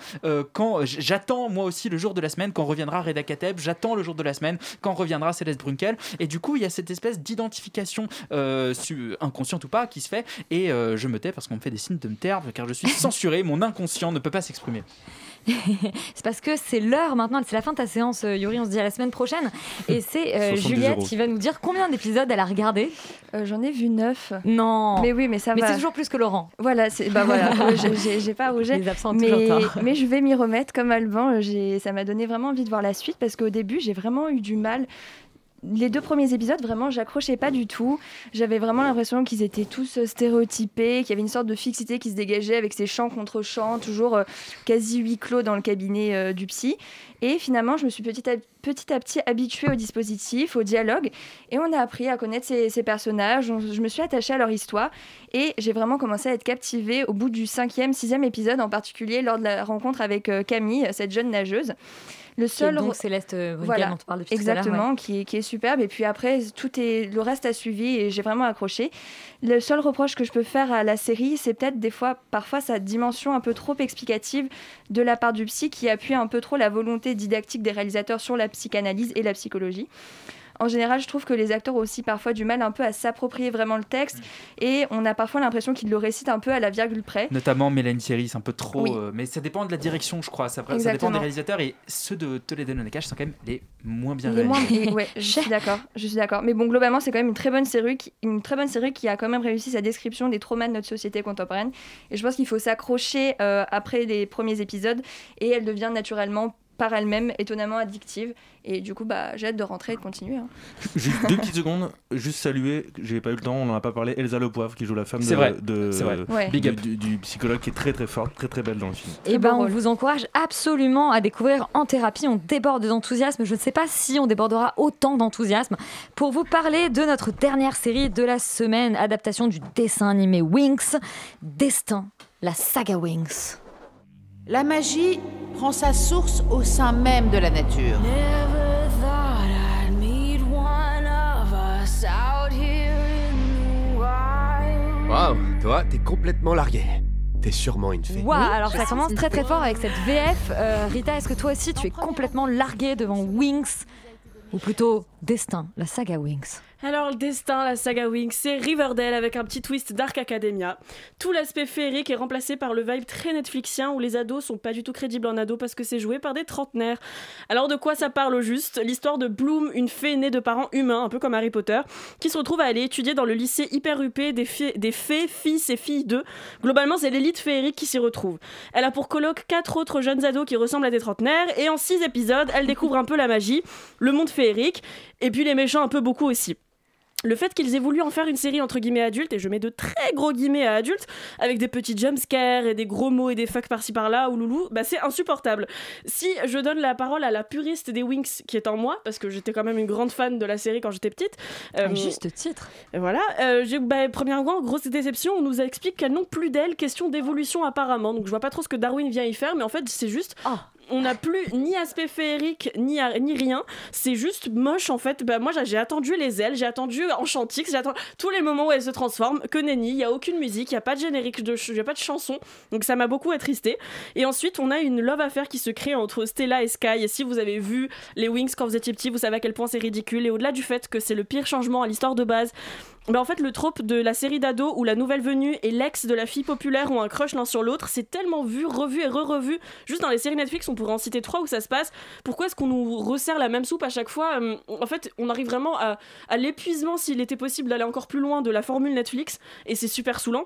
quand. J'attends, moi aussi, le jour de la semaine, quand reviendra J'attends le jour de la semaine, quand reviendra Céleste Brunkel, et du coup, il y a cette espèce d'identification euh, inconsciente ou pas qui se fait, et euh, je me tais parce qu'on me fait des signes de me taire, car je suis censuré, mon inconscient ne peut pas s'exprimer. c'est parce que c'est l'heure maintenant, c'est la fin de ta séance, euh, Yuri. On se dit à la semaine prochaine. Et c'est euh, 70 Juliette euros. qui va nous dire combien d'épisodes elle a regardé. Euh, J'en ai vu neuf. Non. Mais oui, mais ça Mais va. c'est toujours plus que Laurent. Voilà, c'est bah voilà, j'ai- pas rougé. Les absents mais, mais je vais m'y remettre comme Alban. j'ai- Ça m'a donné vraiment envie de voir la suite parce qu'au début, j'ai vraiment eu du mal. Les deux premiers épisodes, vraiment, j'accrochais pas du tout. J'avais vraiment l'impression qu'ils étaient tous euh, stéréotypés, qu'il y avait une sorte de fixité qui se dégageait avec ces chants contre chants, toujours euh, quasi huis clos dans le cabinet euh, du psy. Et finalement, je me suis petit à, petit habituée au dispositif, au dialogue, et on a appris à connaître ces, ces personnages. On- je me suis attachée à leur histoire, et j'ai vraiment commencé à être captivée au bout du cinquième, sixième épisode, en particulier lors de la rencontre avec Camille, cette jeune nageuse. Le Qui est seul donc Céleste euh, voilà, dont on parle depuis tout à l'heure, exactement, ouais. qui, est, qui est superbe. Et puis après, tout est, le reste a suivi et j'ai vraiment accroché. Le seul reproche que je peux faire à la série, c'est peut-être des fois, parfois, sa dimension un peu trop explicative de la part du psy qui appuie un peu trop la volonté didactique des réalisateurs sur la psychanalyse et la psychologie. En général, je trouve que les acteurs ont aussi parfois du mal un peu à s'approprier vraiment le texte et on a parfois l'impression qu'ils le récitent un peu à la virgule près. Notamment Mélanie Thierry, c'est un peu trop. Oui. euh, mais ça dépend de la direction, je crois. Ça, ça dépend des réalisateurs. Et ceux de Toledo Nakash sont quand même les moins bien Les moins- réalisés. ouais, je suis d'accord, je suis d'accord. Mais bon, globalement, c'est quand même une très bonne série, qui, une très bonne série qui a quand même réussi sa description des traumas de notre société contemporaine. Et je pense qu'il faut s'accrocher euh, après les premiers épisodes, et elle devient naturellement par elle-même étonnamment addictive. Et du coup, bah, j'ai hâte de rentrer et de continuer. hein. Juste deux petites secondes, juste saluer, j'ai pas eu le temps, on en a pas parlé, Elsa Le Poivre qui joue la femme C'est de, vrai, de- c'est vrai. Ouais. Big du, up. du- du psychologue qui est très très forte, très très belle dans le film. Et ben, on vous encourage absolument à découvrir En thérapie. On déborde d'enthousiasme. Je ne sais pas si on débordera autant d'enthousiasme pour vous parler de notre dernière série de la semaine, adaptation du dessin animé Winx, Destin, la saga Winx. La magie prend sa source au sein même de la nature. Waouh, toi, t'es complètement largué. T'es sûrement une fée. Waouh, alors ça commence très très fort avec cette VF. Euh, Rita, est-ce que toi aussi tu es complètement larguée devant Winx Ou plutôt Destin, la saga Winx? Alors, le destin, la saga Wings, c'est Riverdale avec un petit twist Dark Academia. Tout l'aspect féerique est remplacé par le vibe très Netflixien où les ados sont pas du tout crédibles en ados parce que c'est joué par des trentenaires. Alors, de quoi ça parle au juste? L'histoire de Bloom, une fée née de parents humains, un peu comme Harry Potter, qui se retrouve à aller étudier dans le lycée hyper huppé des fées, fils et filles d'eux. Globalement, c'est l'élite féerique qui s'y retrouve. Elle a pour colloque quatre autres jeunes ados qui ressemblent à des trentenaires et en six épisodes, elle découvre un peu la magie, le monde féerique et puis les méchants un peu beaucoup aussi. Le fait qu'ils aient voulu en faire une série entre guillemets adulte, et je mets de très gros guillemets à adulte, avec des petits jumpscares et des gros mots et des fuck par-ci par-là, ou loulou, bah c'est insupportable. Si je donne la parole à la puriste des Winx qui est en moi, parce que j'étais quand même une grande fan de la série quand j'étais petite. À juste titre. Voilà, euh, bah, premièrement, grosse déception, on nous explique qu'elles n'ont plus d'elles, question d'évolution apparemment, donc je vois pas trop ce que Darwin vient y faire, mais en fait c'est juste on n'a plus ni aspect féerique ni, rien. C'est juste moche en fait. Bah, moi j'ai- attendu les ailes, j'ai attendu Enchantix, j'ai attendu tous les moments où elle se transforme. Que nenni, il y a aucune musique, il y a pas de générique, de ch- y a pas de chanson. Donc ça m'a beaucoup attristé. Et ensuite on a une love affaire qui se crée entre Stella et Sky. Et si vous avez vu les Wings quand vous étiez petit, vous savez à quel point c'est ridicule. Et au-delà du fait que c'est le pire changement à l'histoire de base. Bah en fait, le trope de la série d'ados où la nouvelle venue et l'ex de la fille populaire ont un crush l'un sur l'autre, c'est tellement vu, revu et re-revu. Juste dans les séries Netflix, on pourrait en citer trois où ça se passe. Pourquoi est-ce qu'on nous resserre la même soupe à chaque fois Hum, En fait, on arrive vraiment à, à l'épuisement, s'il était possible d'aller encore plus loin de la formule Netflix, et c'est super saoulant.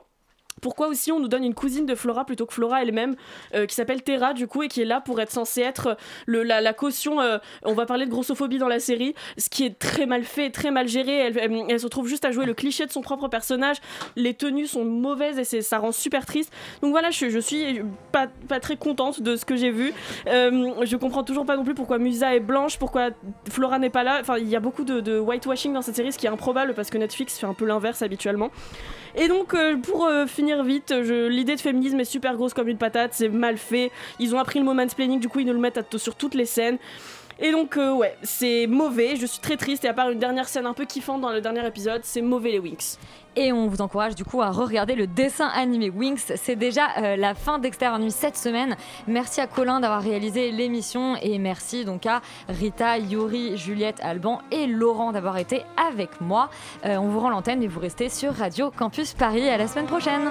Pourquoi aussi on nous donne une cousine de Flora plutôt que Flora elle-même, euh, qui s'appelle Terra du coup et qui est là pour être censée être le, la, caution. euh, on va parler de grossophobie dans la série, ce qui est très mal fait, très mal géré. Elle, se retrouve juste à jouer le cliché de son propre personnage. Les tenues sont mauvaises et ça rend super triste. Donc voilà, je, je suis pas, pas très contente de ce que j'ai vu. Euh, je comprends toujours pas non plus pourquoi Musa est blanche, pourquoi Flora n'est pas là. Enfin, il y a beaucoup de, de whitewashing dans cette série, ce qui est improbable parce que Netflix fait un peu l'inverse habituellement. Et donc, euh, pour euh, finir vite, je- l'idée de féminisme est super grosse comme une patate, c'est mal fait. Ils ont appris le mot mansplaining, du coup, ils nous le mettent sur toutes les scènes. Et donc, euh, ouais, c'est mauvais, je suis très triste. Et à part une dernière scène un peu kiffante dans le dernier épisode, c'est mauvais les Winx. Et on vous encourage du coup à re-regarder le dessin animé Winx. C'est déjà euh, la fin d'Extérieur Nuit cette semaine. Merci à Colin d'avoir réalisé l'émission et merci donc à Rita, Yuri, Juliette, Alban et Laurent d'avoir été avec moi. Euh, on vous rend l'antenne et vous restez sur Radio Campus Paris. À la semaine prochaine.